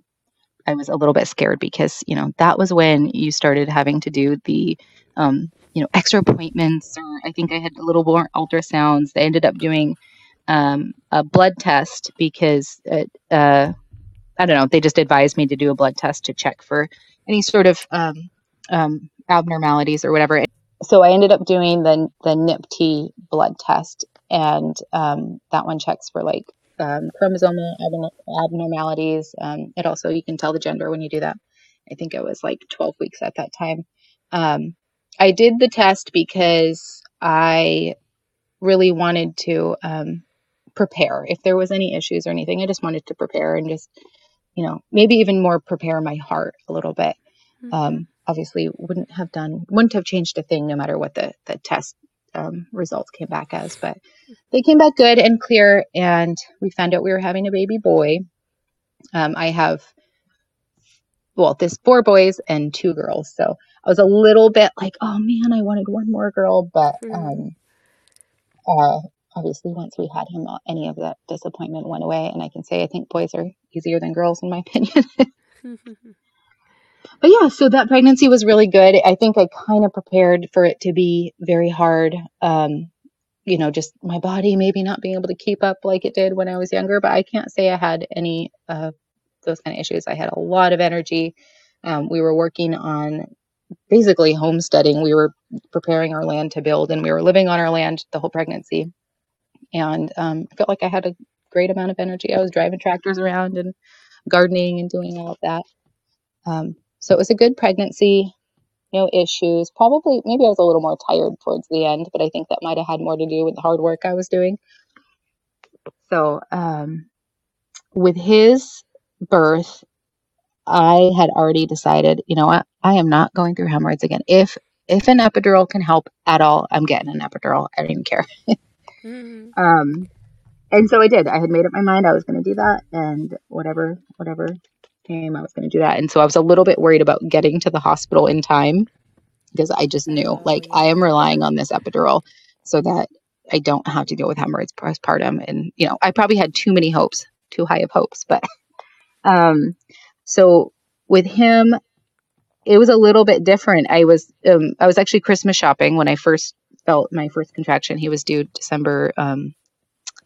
[SPEAKER 1] I was a little bit scared because you know that was when you started having to do the um, you know extra appointments, or I think I had a little more ultrasounds. They ended up doing um, a blood test because it, uh, I don't know. They just advised me to do a blood test to check for any sort of um, um, abnormalities or whatever. So I ended up doing the the NIPT blood test, and um, that one checks for like um, chromosomal abnormalities. Um, it also you can tell the gender when you do that. I think it was like 12 weeks at that time. Um, I did the test because I really wanted to um, prepare if there was any issues or anything. I just wanted to prepare and just, you know, maybe even more prepare my heart a little bit. Mm-hmm. Um, obviously, wouldn't have done, wouldn't have changed a thing no matter what the the test um, results came back as. But they came back good and clear, and we found out we were having a baby boy. Um, I have, well, there's four boys and two girls, so I was a little bit like, oh man, I wanted one more girl, but mm-hmm. um, uh, obviously once we had him, any of that disappointment went away. And I can say I think boys are easier than girls, in my (laughs) opinion. (laughs) but yeah, so that pregnancy was really good. I think I kind of prepared for it to be very hard. Um, you know, just my body maybe not being able to keep up like it did when I was younger, but I can't say I had any of those kind of issues. I had a lot of energy. Um, we were working on basically homesteading. We were preparing our land to build, and we were living on our land the whole pregnancy. And um, I felt like I had a great amount of energy. I was driving tractors around and gardening and doing all of that. Um, so it was a good pregnancy, no issues. Probably, maybe I was a little more tired towards the end, but I think that might have had more to do with the hard work I was doing. So, um, with his birth, I had already decided, you know what, I am not going through hemorrhoids again. If if an epidural can help at all, I'm getting an epidural. I don't even care. mm-hmm. Um, and so I did. I had made up my mind I was going to do that, and whatever whatever came, I was going to do that. And so I was a little bit worried about getting to the hospital in time because I just knew, like, I am relying on this epidural so that I don't have to deal with hemorrhoids postpartum. And you know, I probably had too many hopes, too high of hopes, but (laughs) um, so with him, it was a little bit different. I was um, I was actually Christmas shopping when I first felt my first contraction. He was due December, um,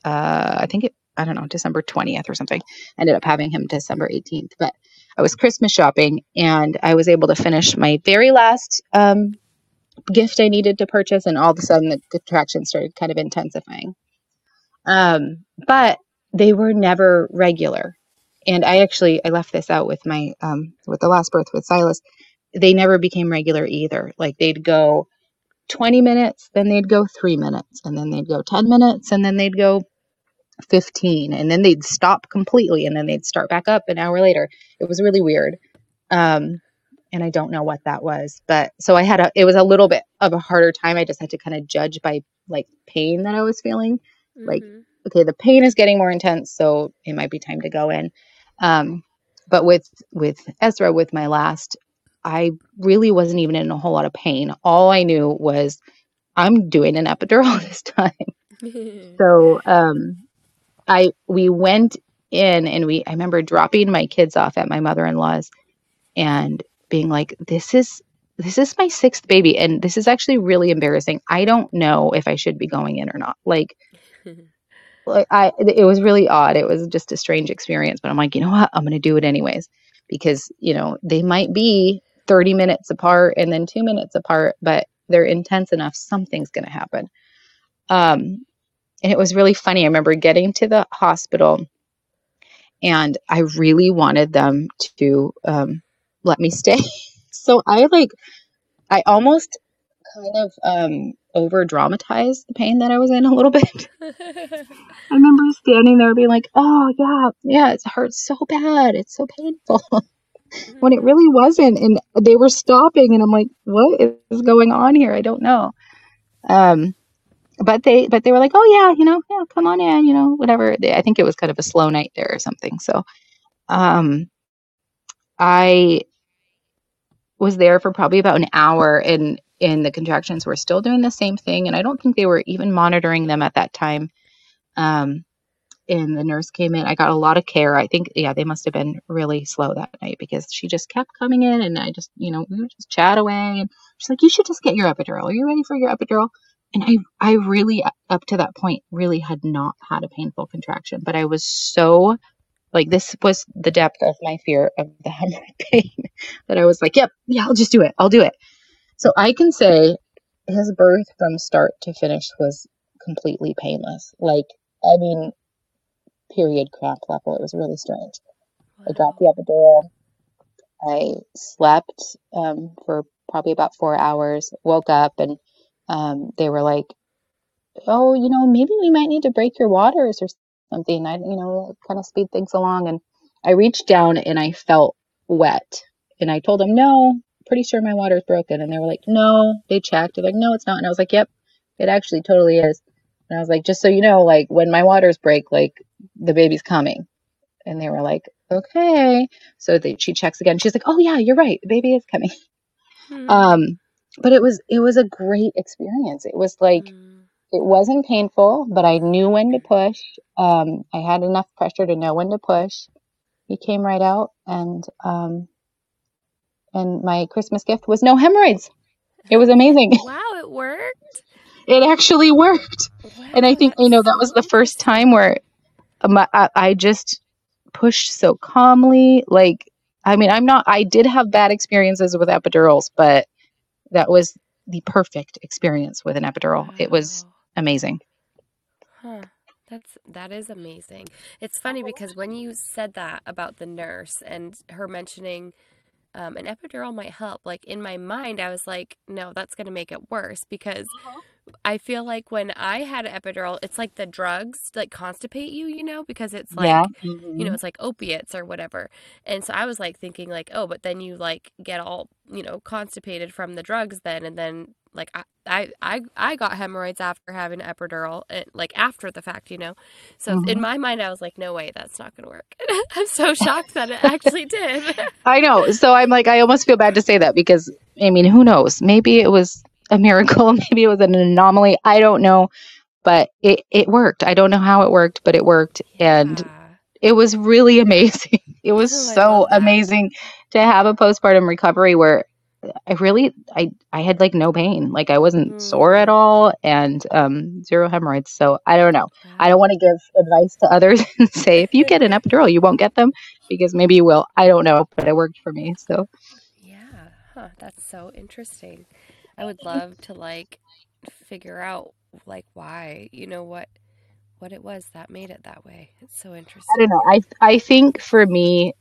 [SPEAKER 1] uh, I think it, I don't know, December 20th or something. I ended up having him December 18th, but I was Christmas shopping and I was able to finish my very last um, gift I needed to purchase, and all of a sudden the contractions started kind of intensifying. Um, but they were never regular and I actually I left this out with my um with the last birth with Silas. They never became regular either. Like they'd go 20 minutes, then they'd go 3 minutes, and then they'd go 10 minutes, and then they'd go 15, and then they'd stop completely and then they'd start back up an hour later. It was really weird. Um and I don't know what that was, but so I had a it was a little bit of a harder time. I just had to kind of judge by like pain that I was feeling. Mm-hmm. Like okay, the pain is getting more intense, so it might be time to go in. Um, but with with Ezra, with my last, I really wasn't even in a whole lot of pain. All I knew was I'm doing an epidural (laughs) this time. (laughs) so um, I we went in and we I remember dropping my kids off at my mother-in-law's and being like, this is this is my sixth baby and this is actually really embarrassing. I don't know if I should be going in or not. Like (laughs) like I it was really odd. It was just a strange experience, but I'm like, you know what? I'm going to do it anyways because, you know, they might be 30 minutes apart and then 2 minutes apart, but they're intense enough something's going to happen. Um and it was really funny. I remember getting to the hospital and I really wanted them to um let me stay. (laughs) so I like I almost kind of um over dramatize the pain that I was in a little bit. (laughs) I remember standing there being like, oh, yeah, yeah, it hurts so bad. It's so painful. (laughs) when it really wasn't. And they were stopping, and I'm like, what is going on here? I don't know. Um, but they but they were like, oh yeah, you know, yeah, come on in, you know, whatever. They, I think it was kind of a slow night there or something. So, um, I was there for probably about an hour, and and the contractions were still doing the same thing. And I don't think they were even monitoring them at that time. Um, and the nurse came in. I got a lot of care. I think, yeah, they must have been really slow that night because she just kept coming in and I just, you know, we would just chat away. And she's like, you should just get your epidural. Are you ready for your epidural? And I, I really, up to that point, really had not had a painful contraction, but I was so like this was the depth of my fear of the hemorrhoid (laughs) pain that I was like, yep, yeah, I'll just do it. I'll do it. So I can say his birth from start to finish was completely painless. Like, I mean, period cramp level. It was really strange. I got the epidural. I slept um, for probably about four hours, woke up, and um, they were like, oh, you know, maybe we might need to break your waters or something. I, you know, kind of speed things along. And I reached down and I felt wet. And I told them, no, pretty sure my water's broken. And they were like, no, they checked. They're like, no, it's not. And I was like, yep, it actually totally is. And I was like, just so you know, like when my waters break, like the baby's coming. And they were like, okay. So they, she checks again. She's like, oh yeah, you're right. The baby is coming.
[SPEAKER 3] Hmm.
[SPEAKER 1] Um, but it was, it was a great experience. It was like,
[SPEAKER 3] Hmm.
[SPEAKER 1] it wasn't painful, but I knew when to push. Um, I had enough pressure to know when to push. He came right out, and um, and my Christmas gift was no hemorrhoids. It was amazing. (laughs)
[SPEAKER 3] Wow, it worked.
[SPEAKER 1] It actually worked, and I think you know that was the first time where my, I, I just pushed so calmly. Like, I mean, I'm not. I did have bad experiences with epidurals, but that was the perfect experience with an epidural. It was amazing.
[SPEAKER 3] Huh. That's that is amazing. It's funny because when you said that about the nurse and her mentioning um, an epidural might help, like in my mind, I was like, no, that's going to make it worse because I feel like when I had epidural, it's like the drugs like constipate you, you know, because it's like
[SPEAKER 1] yeah.
[SPEAKER 3] you
[SPEAKER 1] Mhm.
[SPEAKER 3] know, it's like opiates or whatever. And so I was like thinking like, oh, but then you like get all, you know, constipated from the drugs then and then like I I I, I got hemorrhoids after having epidural and like after the fact, you know. So in
[SPEAKER 1] Mhm.
[SPEAKER 3] my mind I was like, no way, that's not going to work. (laughs) I'm so shocked that it actually did. (laughs)
[SPEAKER 1] I know. So I'm like, I almost feel bad to say that because, I mean, who knows? Maybe it was a miracle. (laughs) Maybe it was an anomaly. I don't know. But it, it worked. I don't know how it worked, but it worked. And it was really (laughs) amazing. It was
[SPEAKER 3] Oh,
[SPEAKER 1] so amazing to have a postpartum recovery where I really I I had like no pain. Like I wasn't sore at
[SPEAKER 3] Mm.
[SPEAKER 1] all and um zero hemorrhoids. So I don't know. I don't want to give advice to others (laughs) and say if you get an epidural you won't get them because maybe you will. I don't know, but it worked for me. So
[SPEAKER 3] Yeah, huh, that's so interesting. I would love to like figure out like why, you know, what what it was that made it that way. It's so interesting.
[SPEAKER 1] I don't know. I I think for me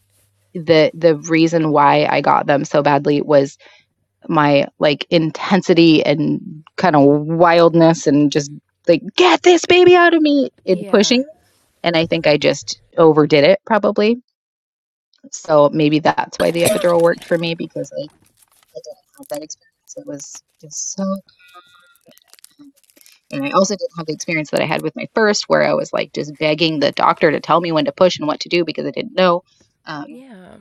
[SPEAKER 1] the the reason why I got them so badly was my like intensity and kind of wildness and just like get this baby out of me in
[SPEAKER 3] Yeah.
[SPEAKER 1] pushing and I think I just overdid it probably. So maybe that's why the epidural worked for me because I, I didn't have that experience. It was just so and I also didn't have the experience that I had with my first, where I was like just begging the doctor to tell me when to push and what to do because I didn't know. Um,
[SPEAKER 3] Yeah.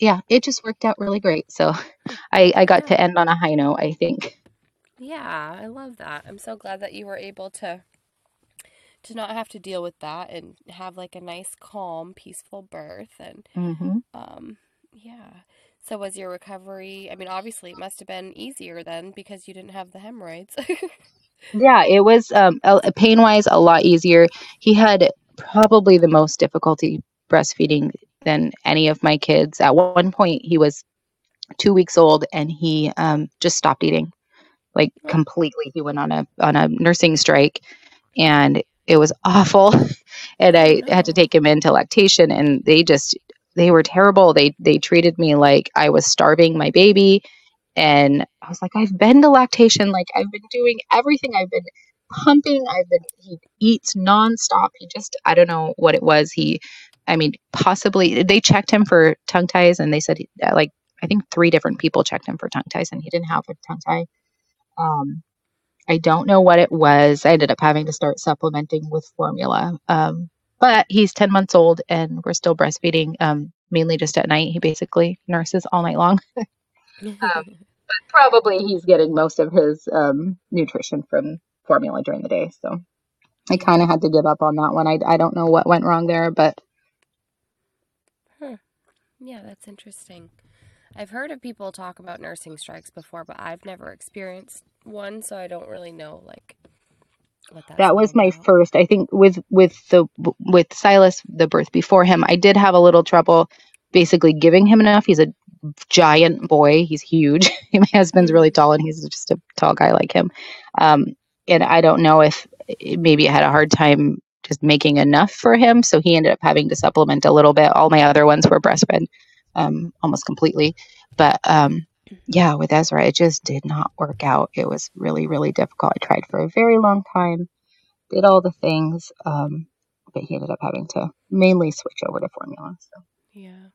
[SPEAKER 1] yeah, it just worked out really great. So (laughs) I, I got
[SPEAKER 3] Yeah.
[SPEAKER 1] to end on a high note, I think.
[SPEAKER 3] Yeah, I love that. I'm so glad that you were able to to not have to deal with that and have like a nice, calm, peaceful birth and
[SPEAKER 1] hmm
[SPEAKER 3] um yeah. So was your recovery, I mean, obviously it must have been easier then because you didn't have the hemorrhoids.
[SPEAKER 1] Yeah, it was um, pain wise a lot easier. He had probably the most difficulty breastfeeding than any of my kids. At one point, he was two weeks old and he um, just stopped eating, like
[SPEAKER 3] Oh.
[SPEAKER 1] completely. He went on a on a nursing strike, and it was awful. (laughs) and I had to take him into lactation, and they just they were terrible. They they treated me like I was starving my baby and I was like, I've been to lactation, like I've been doing everything. I've been pumping. I've been he eats nonstop. He just I don't know what it was. He, I mean, possibly they checked him for tongue ties, and they said he, uh, like I think three different people checked him for tongue ties, and he didn't have a tongue tie. Um, I don't know what it was. I ended up having to start supplementing with formula. Um, but he's ten months old, and we're still breastfeeding. Um, mainly just at night. He basically nurses all night long (laughs) um, (laughs) probably he's getting most of his um, nutrition from formula during the day. So I kind of had to give up on that one. I, I don't know what went wrong there, but
[SPEAKER 3] Huh. Yeah, that's interesting. I've heard of people talk about nursing strikes before, but I've never experienced one, so I don't really know like what that's
[SPEAKER 1] that was my
[SPEAKER 3] about.
[SPEAKER 1] first. I think with with the with Silas, the birth before him, I did have a little trouble basically giving him enough. He's a giant boy. He's huge. (laughs) my husband's really tall, and he's just a tall guy like him. Um, and I don't know if maybe i had a hard time just making enough for him. So he ended up having to supplement a little bit. All my other ones were breastfed um, almost completely. But um, yeah, with Ezra, it just did not work out. It was really, really difficult. I tried for a very long time, did all the things, um, but he ended up having to mainly switch over to formula. So.
[SPEAKER 3] Yeah.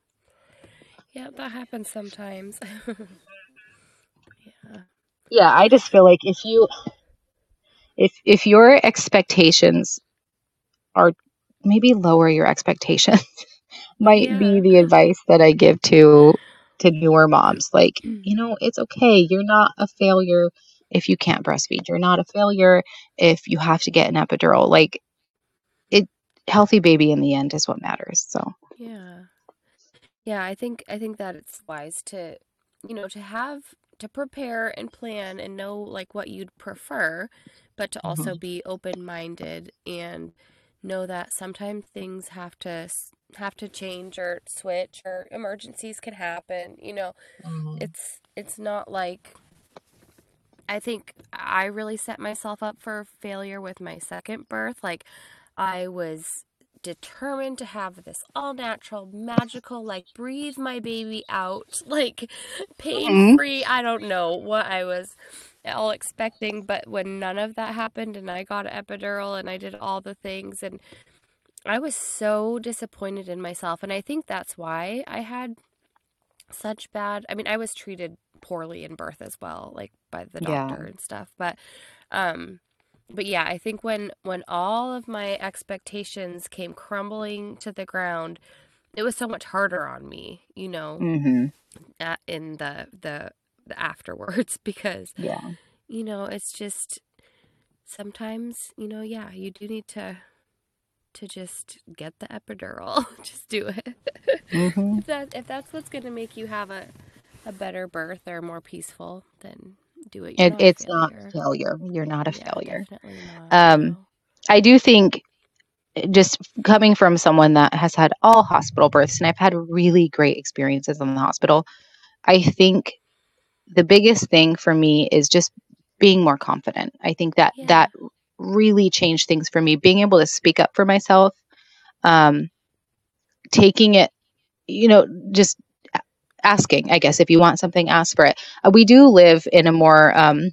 [SPEAKER 3] Yeah, that happens sometimes. (laughs)
[SPEAKER 1] yeah. Yeah, I just feel like if you if if your expectations are maybe lower your expectations (laughs) might yeah. be the advice that I give to to newer moms. Like, mm. you know, it's okay. You're not a failure if you can't breastfeed. You're not a failure if you have to get an epidural. Like it healthy baby in the end is what matters. So
[SPEAKER 3] Yeah. Yeah, I think I think that it's wise to you know, to have to prepare and plan and know like what you'd prefer, but to also mm-hmm. be open-minded and know that sometimes things have to have to change or switch or emergencies can happen you know mm-hmm. it's it's not like i think i really set myself up for failure with my second birth like i was determined to have this all natural magical like breathe my baby out (laughs) like pain free mm-hmm. i don't know what i was all expecting but when none of that happened and i got an epidural and i did all the things and I was so disappointed in myself. And I think that's why I had such bad. I mean, I was treated poorly in birth as well, like by the doctor yeah. and stuff. But, um, but yeah, I think when when all of my expectations came crumbling to the ground, it was so much harder on me, you know, mm-hmm. at, in the, the the afterwards (laughs) because
[SPEAKER 1] yeah,
[SPEAKER 3] you know, it's just sometimes you know, yeah, you do need to to just get the epidural. (laughs) just do it. Mm-hmm. if, that, if that's what's going to make you have a, a better birth or more peaceful, then do it.
[SPEAKER 1] it it's not failure. You're not a yeah, failure. Not, um, no. I do think just coming from someone that has had all hospital births and I've had really great experiences in the hospital, I think the biggest thing for me is just being more confident. I think that yeah. that really changed things for me. Being able to speak up for myself, um, taking it, you know, just asking. I guess if you want something, ask for it. Uh, we do live in a more um,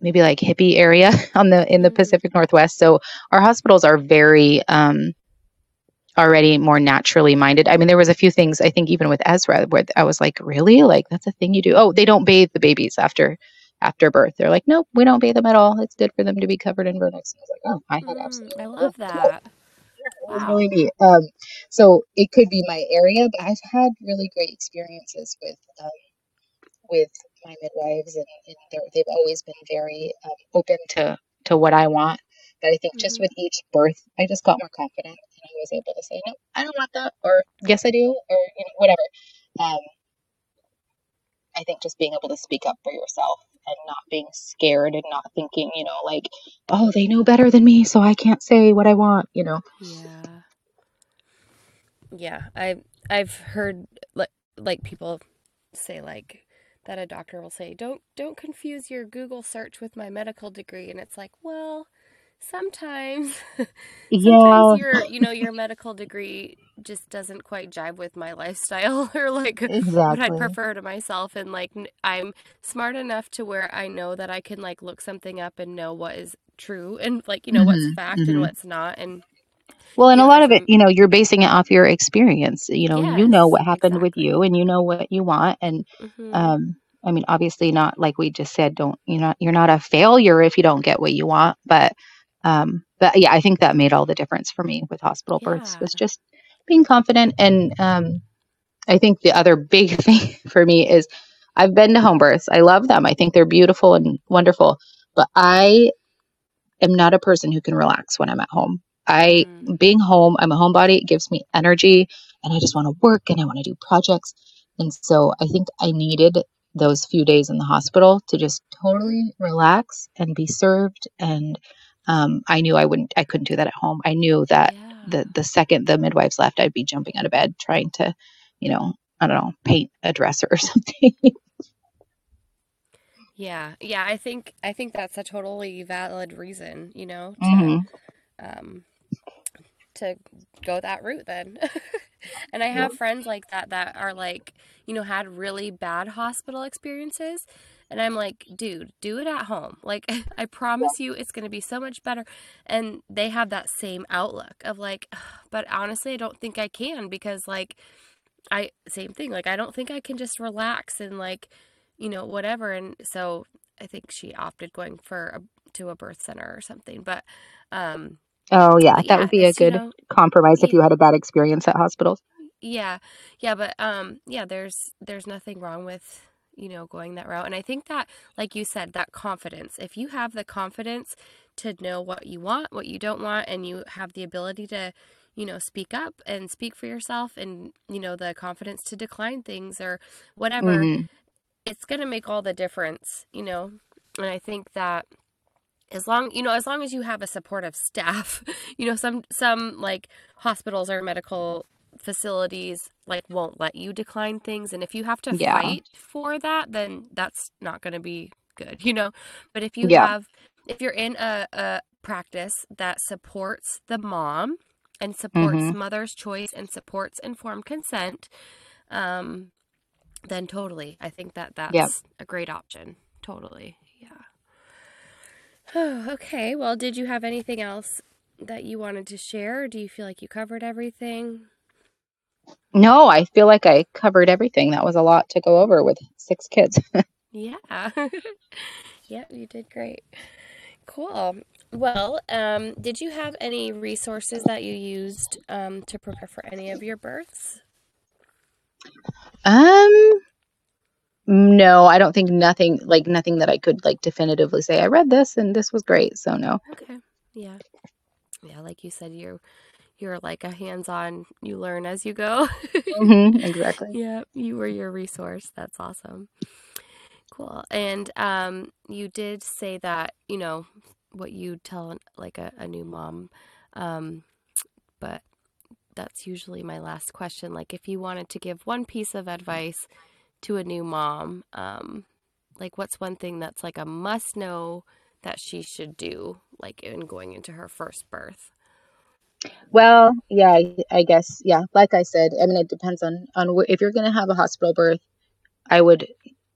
[SPEAKER 1] maybe like hippie area (laughs) on the in the mm-hmm. Pacific Northwest, so our hospitals are very um, already more naturally minded. I mean, there was a few things I think even with Ezra where I was like, really, like that's a thing you do. Oh, they don't bathe the babies after after birth. They're like, nope, we don't bathe them at all. It's good for them to be covered in vernix. I was like, oh, I had mm, absolutely.
[SPEAKER 3] I love that. (laughs)
[SPEAKER 1] It was wow. really neat. Um, so it could be my area, but I've had really great experiences with um, with my midwives, and, and they've always been very um, open to to what I want. But I think mm-hmm. just with each birth, I just got more confident, I was able to say, no, I don't want that, or yes, I do, or you know, whatever. Um, I think just being able to speak up for yourself and not being scared and not thinking, you know, like, oh, they know better than me, so I can't say what I want, you know.
[SPEAKER 3] Yeah. Yeah, I I've heard like like people say like that a doctor will say, "Don't don't confuse your Google search with my medical degree." And it's like, "Well, (laughs) sometimes
[SPEAKER 1] yeah
[SPEAKER 3] sometimes your you know your medical degree just doesn't quite jive with my lifestyle (laughs) or like exactly. what i'd prefer to myself and like i'm smart enough to where i know that i can like look something up and know what is true and like you know mm-hmm. what's fact mm-hmm. and what's not and
[SPEAKER 1] well and a lot of it you know you're basing it off your experience you know yes, you know what happened exactly. with you and you know what you want and mm-hmm. um I mean, obviously not like we just said, don't, you're not, you're not a failure if you don't get what you want, but um, but yeah, I think that made all the difference for me with hospital births was just being confident. And um, I think the other (laughs) big thing for me is I've been to home births. I love them. I think they're beautiful and wonderful. But I am not a person who can relax when I'm at home. I mm. being home, I'm a homebody. It gives me energy, and I just want to work and I want to do projects. And so I think I needed those few days in the hospital to just totally relax and be served and um, I knew I wouldn't, I couldn't do that at home. I knew that yeah. the the second the midwives left, I'd be jumping out of bed trying to, you know, I don't know, paint a dresser or (laughs) something.
[SPEAKER 3] Yeah, yeah. I think I think that's a totally valid reason. You know, to,
[SPEAKER 1] Mhm.
[SPEAKER 3] um, to go that route then. (laughs) and I have friends like that that are like, you know, had really bad hospital experiences. And I'm like, dude, do it at home. Like, (laughs) I promise you it's going to be so much better. And they have that same outlook of like, (sighs) but honestly, I don't think I can because, like, I, same thing. Like, I don't think I can just relax and, like, you know, whatever. And so I think she opted going for a, to a birth center or something. But, um,
[SPEAKER 1] Oh yeah, that
[SPEAKER 3] yeah,
[SPEAKER 1] would be a
[SPEAKER 3] it's, you
[SPEAKER 1] good
[SPEAKER 3] know,
[SPEAKER 1] compromise if you had a bad experience at hospitals.
[SPEAKER 3] Yeah. Yeah, but um yeah, there's there's nothing wrong with, you know, going that route. And I think that like you said, that confidence. If you have the confidence to know what you want, what you don't want and you have the ability to, you know, speak up and speak for yourself and, you know, the confidence to decline things or whatever,
[SPEAKER 1] hmm
[SPEAKER 3] it's going to make all the difference, you know. And I think that as long you know as long as you have a supportive staff (laughs) you know some some like hospitals or medical facilities like won't let you decline things and if you have to
[SPEAKER 1] Yeah.
[SPEAKER 3] fight for that then that's not going to be good you know but if you
[SPEAKER 1] Yeah.
[SPEAKER 3] have if you're in a, a practice that supports the mom and supports
[SPEAKER 1] hmm
[SPEAKER 3] mother's choice and supports informed consent um then totally i think that
[SPEAKER 1] Yep.
[SPEAKER 3] that's a great option totally yeah Oh, (sighs) okay. Well, did you have anything else that you wanted to share? Or do you feel like you covered everything?
[SPEAKER 1] No, I feel like I covered everything. That was a lot to go over with six kids. (laughs)
[SPEAKER 3] Yeah. (laughs) Yep, you did great. Cool. Well, um, did you have any resources that you used um, to prepare for any of your births?
[SPEAKER 1] Um, no, I don't think nothing like nothing that I could like definitively say I read this and this was great. So no.
[SPEAKER 3] Okay. Yeah. Yeah, like you said, you're you're like a hands-on, you learn as you go. (laughs)
[SPEAKER 1] hmm exactly.
[SPEAKER 3] Yeah, you were your resource. That's awesome. Cool. And um, you did say that, you know, what you tell like a, a new mom. Um, but that's usually my last question. Like, if you wanted to give one piece of advice to a new mom, um, like, what's one thing that's like a must know that she should do, like, in going into her first birth?
[SPEAKER 1] Well, yeah, I guess yeah. Like I said, I mean it depends on on wh- if you're going to have a hospital birth. I would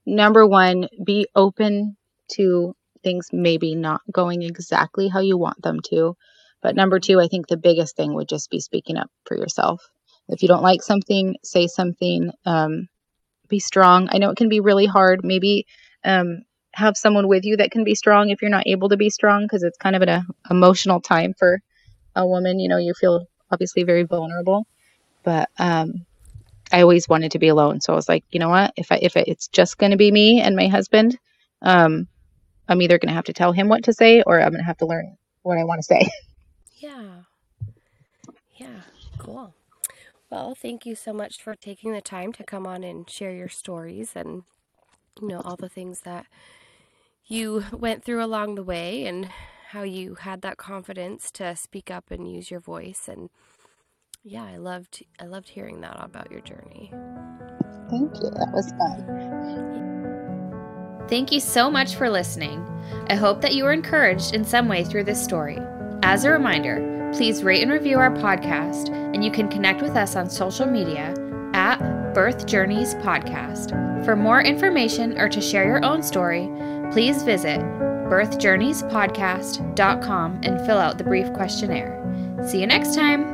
[SPEAKER 1] number one be open to things maybe not going exactly how you want them to. But number two, I think the biggest thing would just be speaking up for yourself. If you don't like something, say something. Um, be strong. I know it can be really hard. Maybe um, have someone with you that can be strong if you're not able to be strong because it's kind of an uh, emotional time for a woman. You know, you feel obviously very vulnerable. But um, I always wanted to be alone, so I was like, you know what? If I if it's just going to be me and my husband, um, I'm either going to have to tell him what to say or I'm going to have to learn what I want to say. (laughs)
[SPEAKER 3] Yeah. Yeah. Cool. Well, thank you so much for taking the time to come on and share your stories and, you know, all the things that you went through along the way and how you had that confidence to speak up and use your voice and yeah, I loved I loved hearing that about your journey.
[SPEAKER 1] Thank you. That was fun.
[SPEAKER 2] Thank you so much for listening. I hope that you were encouraged in some way through this story. As a reminder, please rate and review our podcast, and you can connect with us on social media at Birth Journeys Podcast. For more information or to share your own story, please visit birthjourneyspodcast.com and fill out the brief questionnaire. See you next time.